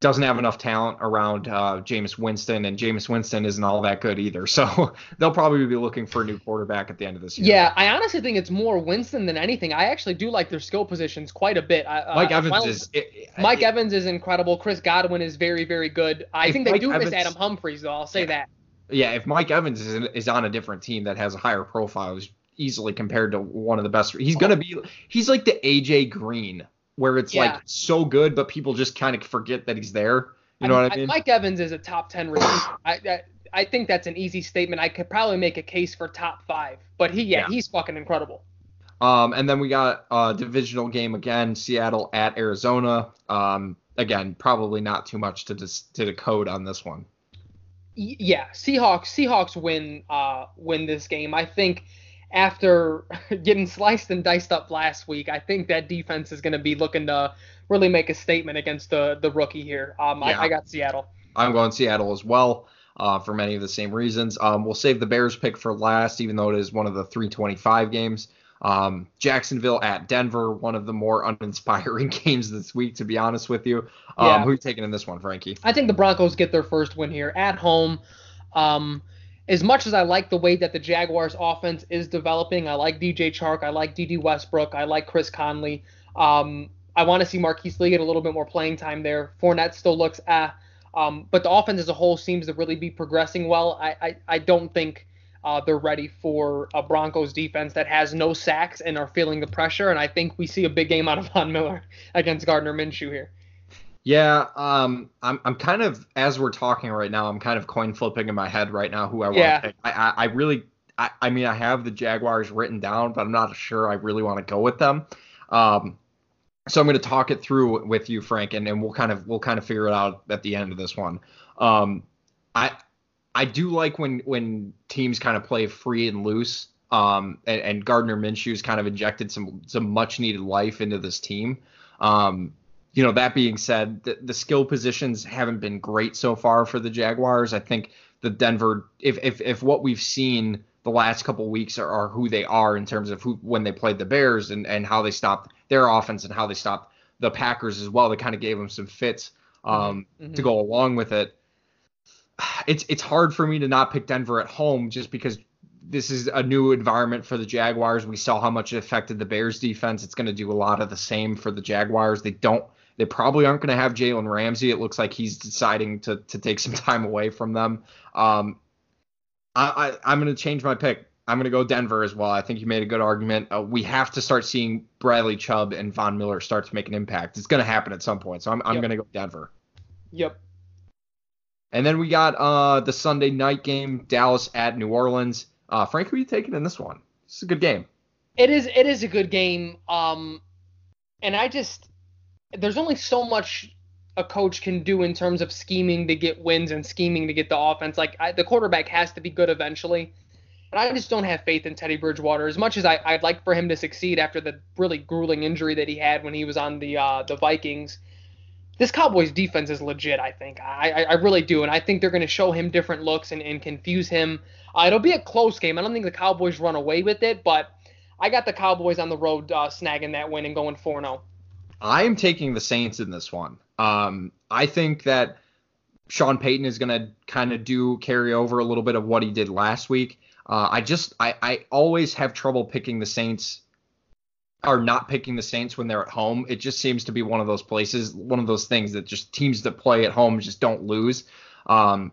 doesn't have enough talent around uh, Jameis Winston, and Jameis Winston isn't all that good either. [LAUGHS] So they'll probably be looking for a new quarterback at the end of this year. Yeah, I honestly think it's more Winston than anything. I actually do like their skill positions quite a bit. Uh, Mike Evans well, is. It, Mike it, Evans is incredible. Chris Godwin is very, very good. I think they Mike do Evans, miss Adam Humphries, though. I'll say yeah, that. Yeah, if Mike Evans is, is on a different team that has a higher profile, easily compared to one of the best. He's gonna be. He's like the AJ Green, where it's yeah. like so good, but people just kind of forget that he's there. You know I, what I mean? Mike Evans is a top ten receiver. I, I, I think that's an easy statement. I could probably make a case for top five, but he yeah, yeah. he's fucking incredible. Um, and then we got a divisional game again, Seattle at Arizona. Um, again, probably not too much to dis- to decode on this one. Yeah, Seahawks Seahawks win uh win this game. I think after [LAUGHS] getting sliced and diced up last week, I think that defense is going to be looking to really make a statement against the the rookie here. Um, yeah. I, I, got Seattle. I'm going Seattle as well. Uh, for many of the same reasons. Um, we'll save the Bears pick for last, even though it is one of the 325 games. Um, Jacksonville at Denver, one of the more uninspiring [LAUGHS] games this week, to be honest with you. Um, yeah. Who are you taking in this one, Frankie? I think the Broncos get their first win here at home. Um, as much as I like the way that the Jaguars offense is developing, I like DJ Chark, I like Dede Westbrook, I like Chris Conley. Um, I want to see Marquise Lee get a little bit more playing time there. Fournette still looks ah, um, but the offense as a whole seems to really be progressing well. I I, I don't think uh, they're ready for a Broncos defense that has no sacks and are feeling the pressure. And I think we see a big game out of [LAUGHS] Von Miller against Gardner Minshew here. Yeah, um, I'm I'm kind of as we're talking right now, I'm kind of coin flipping in my head right now who I want yeah. to pick. I, I, I really I, I mean I have the Jaguars written down, but I'm not sure I really want to go with them. Um, so I'm going to talk it through with you, Frank, and, and we'll kind of we'll kind of figure it out at the end of this one. Um, I I do like when when teams kind of play free and loose. Um, and, and Gardner Minshew's kind of injected some some much needed life into this team. Um, you know, that being said, the, the skill positions haven't been great so far for the Jaguars. I think the Denver, if if if what we've seen the last couple weeks are, are who they are in terms of who when they played the Bears and and how they stopped their offense and how they stopped the Packers as well. They kind of gave them some fits um, mm-hmm. to go along with it. [SIGHS] It's it's hard for me to not pick Denver at home just because this is a new environment for the Jaguars. We saw how much it affected the Bears defense. It's going to do a lot of the same for the Jaguars. They don't they probably aren't going to have Jalen Ramsey. It looks like he's deciding to to take some [LAUGHS] time away from them. Um, I, I I'm going to change my pick. I'm going to go Denver as well. I think you made a good argument. Uh, we have to start seeing Bradley Chubb and Von Miller start to make an impact. It's going to happen at some point. So I'm, I'm yep. going to go Denver. Yep. And then we got uh, the Sunday night game, Dallas at New Orleans. Uh, Frank, who are you taking in this one? It's a good game. It is. It is a good game. Um, and I just there's only so much a coach can do in terms of scheming to get wins and scheming to get the offense. Like I, the quarterback has to be good eventually. And I just don't have faith in Teddy Bridgewater as much as I, would like for him to succeed after the really grueling injury that he had when he was on the uh, the Vikings. This Cowboys defense is legit. I think I, I really do, and I think they're going to show him different looks and, and confuse him. Uh, it'll be a close game. I don't think the Cowboys run away with it, but I got the Cowboys on the road uh, snagging that win and going 4 0. I'm taking the Saints in this one. Um, I think that Sean Payton is going to kind of do carry over a little bit of what he did last week. Uh, I just I, I always have trouble picking the Saints or not picking the Saints when they're at home. It just seems to be one of those places, one of those things that just teams that play at home just don't lose. Um,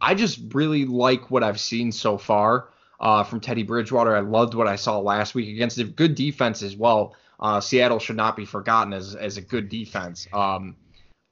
I just really like what I've seen so far uh, from Teddy Bridgewater. I loved what I saw last week against a good defense as well. Uh, Seattle should not be forgotten as as a good defense. Um,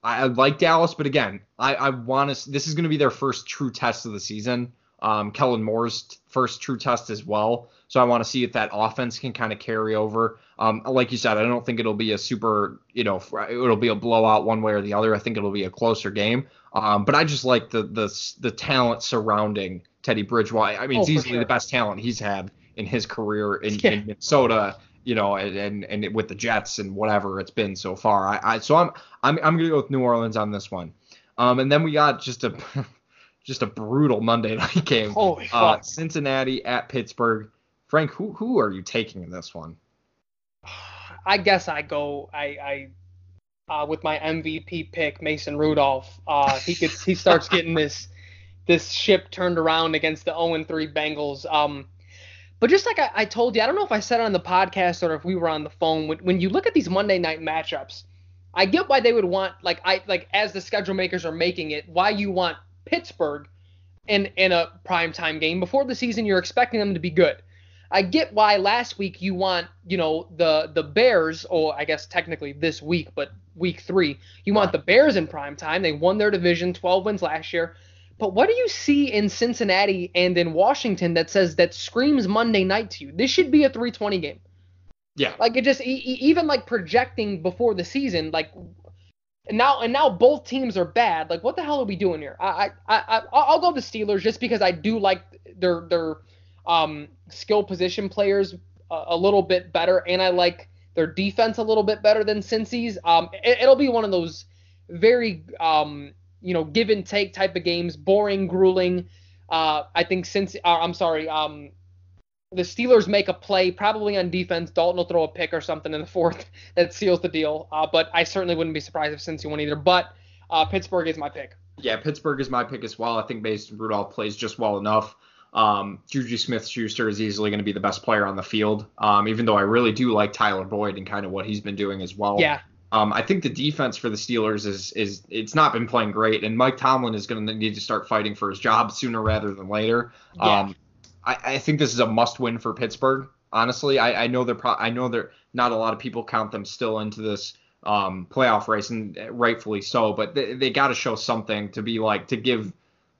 I, I, like Dallas, but again, I, I want to. This is going to be their first true test of the season. Um, Kellen Moore's first true test as well. So I want to see if that offense can kind of carry over. Um, like you said, I don't think it'll be a super, you know, it'll be a blowout one way or the other. I think it'll be a closer game. Um, but I just like the the the talent surrounding Teddy Bridgewater. I mean, oh, it's easily sure. the best talent he's had in his career in, yeah. in Minnesota you know, and, and, and with the Jets and whatever it's been so far. I, I so I'm I'm I'm gonna go with New Orleans on this one. Um, and then we got just a [LAUGHS] just a brutal Monday [LAUGHS] night game. Holy uh, fuck. Cincinnati at Pittsburgh. Frank, who who are you taking in this one? I guess I go I I uh, with my MVP pick Mason Rudolph. Uh, he gets he starts [LAUGHS] getting this this ship turned around against the 0 3 Bengals. Um, but just like I, I, told you, I don't know if I said it on the podcast or if we were on the phone. When, when you look at these Monday night matchups, I get why they would want like I like as the schedule makers are making it, why you want Pittsburgh in in a prime time game before the season. You're expecting them to be good. I get why last week you want you know the the Bears, or I guess technically this week, but week three, you want the Bears in prime time. They won their division, 12 wins last year. But what do you see in Cincinnati and in Washington that says that screams Monday night to you? This should be a 320 game. Yeah. Like it just even like projecting before the season, like and now and now both teams are bad. Like what the hell are we doing here? I I I I'll go the Steelers just because I do like their their um skill position players a, a little bit better, and I like their defense a little bit better than Cincy's. Um, it, it'll be one of those very um you know, give and take type of games, boring, grueling. Uh, I think since uh, I'm sorry, um, the Steelers make a play probably on defense. Dalton will throw a pick or something in the [LAUGHS] fourth that seals the deal. Uh, but I certainly wouldn't be surprised if Cincy won either. But uh, Pittsburgh is my pick. Yeah, Pittsburgh is my pick as well. I think Mason Rudolph plays just well enough. Um, Juju Smith-Schuster is easily going to be the best player on the field. Um, even though I really do like Tyler Boyd and kind of what he's been doing as well. Yeah. Um, I think the defense for the Steelers is is it's not been playing great, and Mike Tomlin is going to need to start fighting for his job sooner rather than later. Yeah. Um, I, I think this is a must-win for Pittsburgh. Honestly, I, I know they're pro- I know they're not a lot of people count them still into this um, playoff race, and rightfully so. But they, they got to show something to be like to give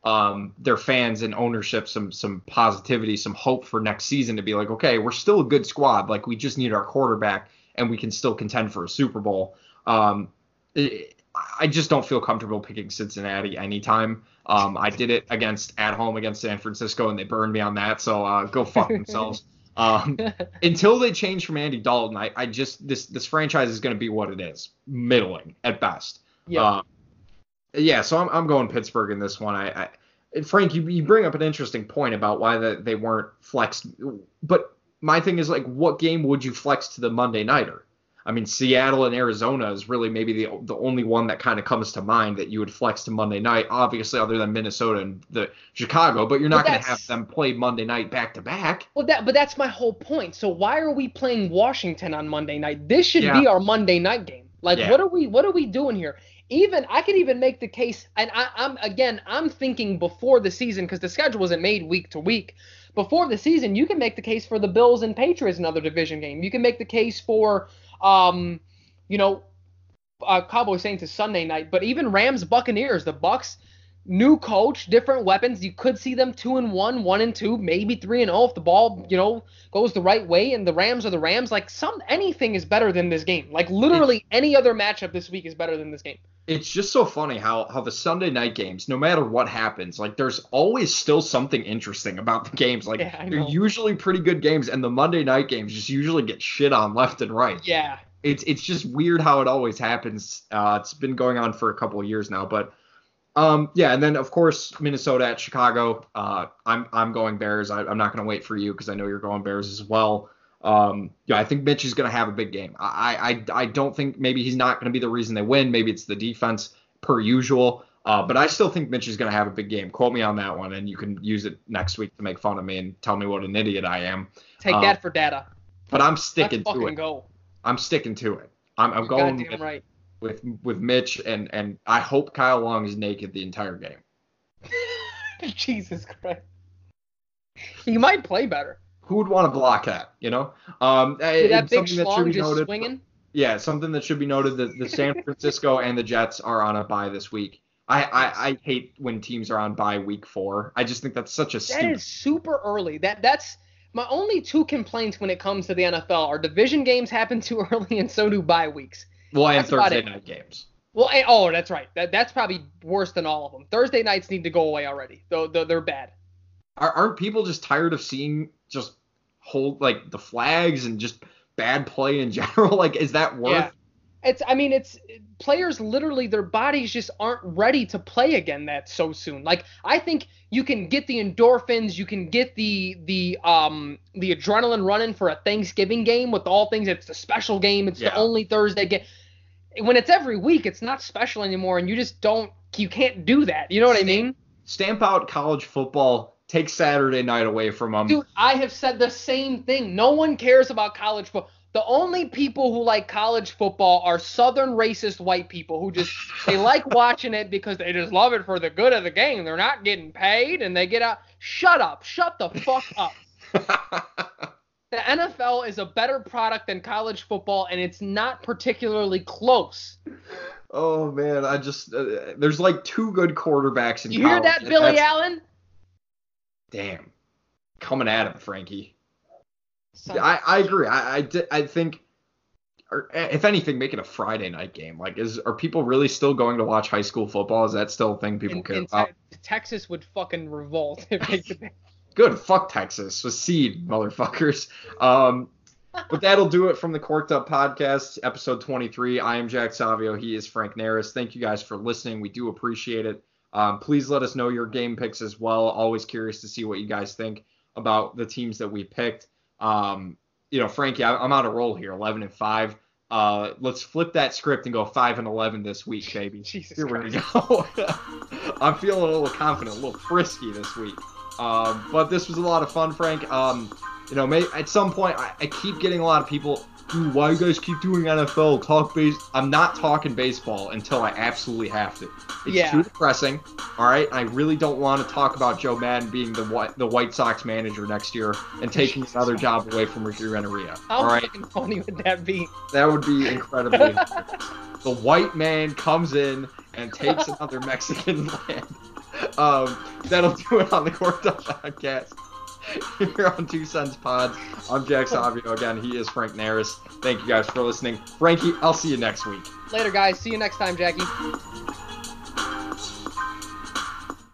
um, their fans and ownership some some positivity, some hope for next season to be like, okay, we're still a good squad. Like we just need our quarterback and we can still contend for a Super Bowl. Um, it, I just don't feel comfortable picking Cincinnati anytime. Um, I did it against at home against San Francisco, and they burned me on that. So uh, go fuck themselves. [LAUGHS] um, [LAUGHS] until they change from Andy Dalton, I, I just this this franchise is going to be what it is, middling at best. Yeah. Uh, yeah. So I'm I'm going Pittsburgh in this one. I, I Frank, you, you bring up an interesting point about why the, they weren't flexed, but my thing is like, what game would you flex to the Monday nighter? I mean, Seattle and Arizona is really maybe the the only one that kind of comes to mind that you would flex to Monday night. Obviously, other than Minnesota and the Chicago, but you're not going to have them play Monday night back to back. Well, that but that's my whole point. So why are we playing Washington on Monday night? This should yeah. be our Monday night game. Like, yeah. what are we what are we doing here? Even I could even make the case, and I, I'm again I'm thinking before the season because the schedule wasn't made week to week before the season, you can make the case for the Bills and Patriots another division game. You can make the case for, um, you know, uh, Cowboys Saints is Sunday night, but even Rams Buccaneers, the Bucks, new coach, different weapons. You could see them two and one, one and two, maybe three and zero if the ball, you know, goes the right way. And the Rams are the Rams. Like some anything is better than this game. Like literally any other matchup this week is better than this game. It's just so funny how how the Sunday night games, no matter what happens, like there's always still something interesting about the games. Like Yeah, they're usually pretty good games, and the Monday night games just usually get shit on left and right. Yeah. it's it's just weird how it always happens. Uh, it's been going on for a couple of years now, but um, yeah, and then of course Minnesota at Chicago. Uh, I'm I'm going Bears. I, I'm not going to wait for you because I know you're going Bears as well. Um, yeah, I think Mitch is going to have a big game. I, I I don't think maybe he's not going to be the reason they win. Maybe it's the defense per usual. Uh, but I still think Mitch is going to have a big game. Quote me on that one, and you can use it next week to make fun of me and tell me what an idiot I am. Take Uh, that for data. But I'm Let's sticking to fucking it. go. I'm sticking to it. I'm, I'm going goddamn right. With with Mitch, and and I hope Kyle Long is naked the entire game. [LAUGHS] Jesus Christ. He might play better. Who would want to block that? You know, um, See that big something that should be just noted. swinging. Yeah, something that should be noted that the San [LAUGHS] Francisco and the Jets are on a bye this week. I, I, I hate when teams are on bye week four. I just think that's such a That stupid. is super early. That that's my only two complaints when it comes to the NFL are division games happen too [LAUGHS] early and so do bye weeks. Well, and that's Thursday night games. Well, and, oh, that's right. That that's probably worse than all of them. Thursday nights need to go away already. Though they're, they're bad. Are, aren't people just tired of seeing just hold like the flags and just bad play in [LAUGHS] general? like, is that worth? Yeah. It's I mean it's players literally their bodies just aren't ready to play again that so soon. Like I think you can get the endorphins, you can get the the um the adrenaline running for a Thanksgiving game with all things it's a special game, it's Yeah. the only Thursday game. When it's every week, it's not special anymore and you just don't you can't do that. You know what I mean? Stamp out college football. Take Saturday night away from them. Dude, I have said the same thing. No one cares about college football. The only people who like college football are southern racist white people who just they [LAUGHS] like watching it because they just love it for the good of the game. They're not getting paid and they get out. Shut up. Shut the fuck up. [LAUGHS] The NFL is a better product than college football and it's not particularly close. oh man, I just uh, there's like two good quarterbacks in You hear that, Billy that's- Allen? Damn, coming at him, Frankie. I, I agree. I I, I think, or eh, if anything, make it a Friday night game. Like, is are people really still going to watch high school football? Is that still a thing people in- care in about? Texas would fucking revolt if they [LAUGHS] Good. Fuck Texas. seed, motherfuckers. Um, but that'll do it from the Corked Up Podcast, episode 23. I am Jack Savio. He is Frank Naris. Thank you guys for listening. We do appreciate it. Um, please let us know your game picks as well. Always curious to see what you guys think about the teams that we picked. Um, you know, Frankie, I, I'm on a roll here, 11 and 5. Uh, let's flip that script and go 5 and 11 this week, baby. [LAUGHS] Jesus Here we go. [LAUGHS] I'm feeling a little confident, a little frisky this week. Um, but this was a lot of fun, Frank. Um, you know, may, at some point, I, I keep getting a lot of people, dude, why you guys keep doing NFL? Talk base. I'm not talking baseball until I absolutely have to. It's Yeah. too depressing. All right, I really don't want to talk about Joe Maddon being the White the White Sox manager next year and taking [LAUGHS] another job away from Ricky Renteria. How All right, fucking funny would that be? that would be incredibly. [LAUGHS] the white man comes in and takes another Mexican [LAUGHS] land. Um, that'll do it on the Corked Up podcast. Here on Two Cents Pods. I'm Jack Savio again. He is Frank Naris. Thank you guys for listening. Frankie, I'll see you next week. Later, guys. See you next time, Jackie.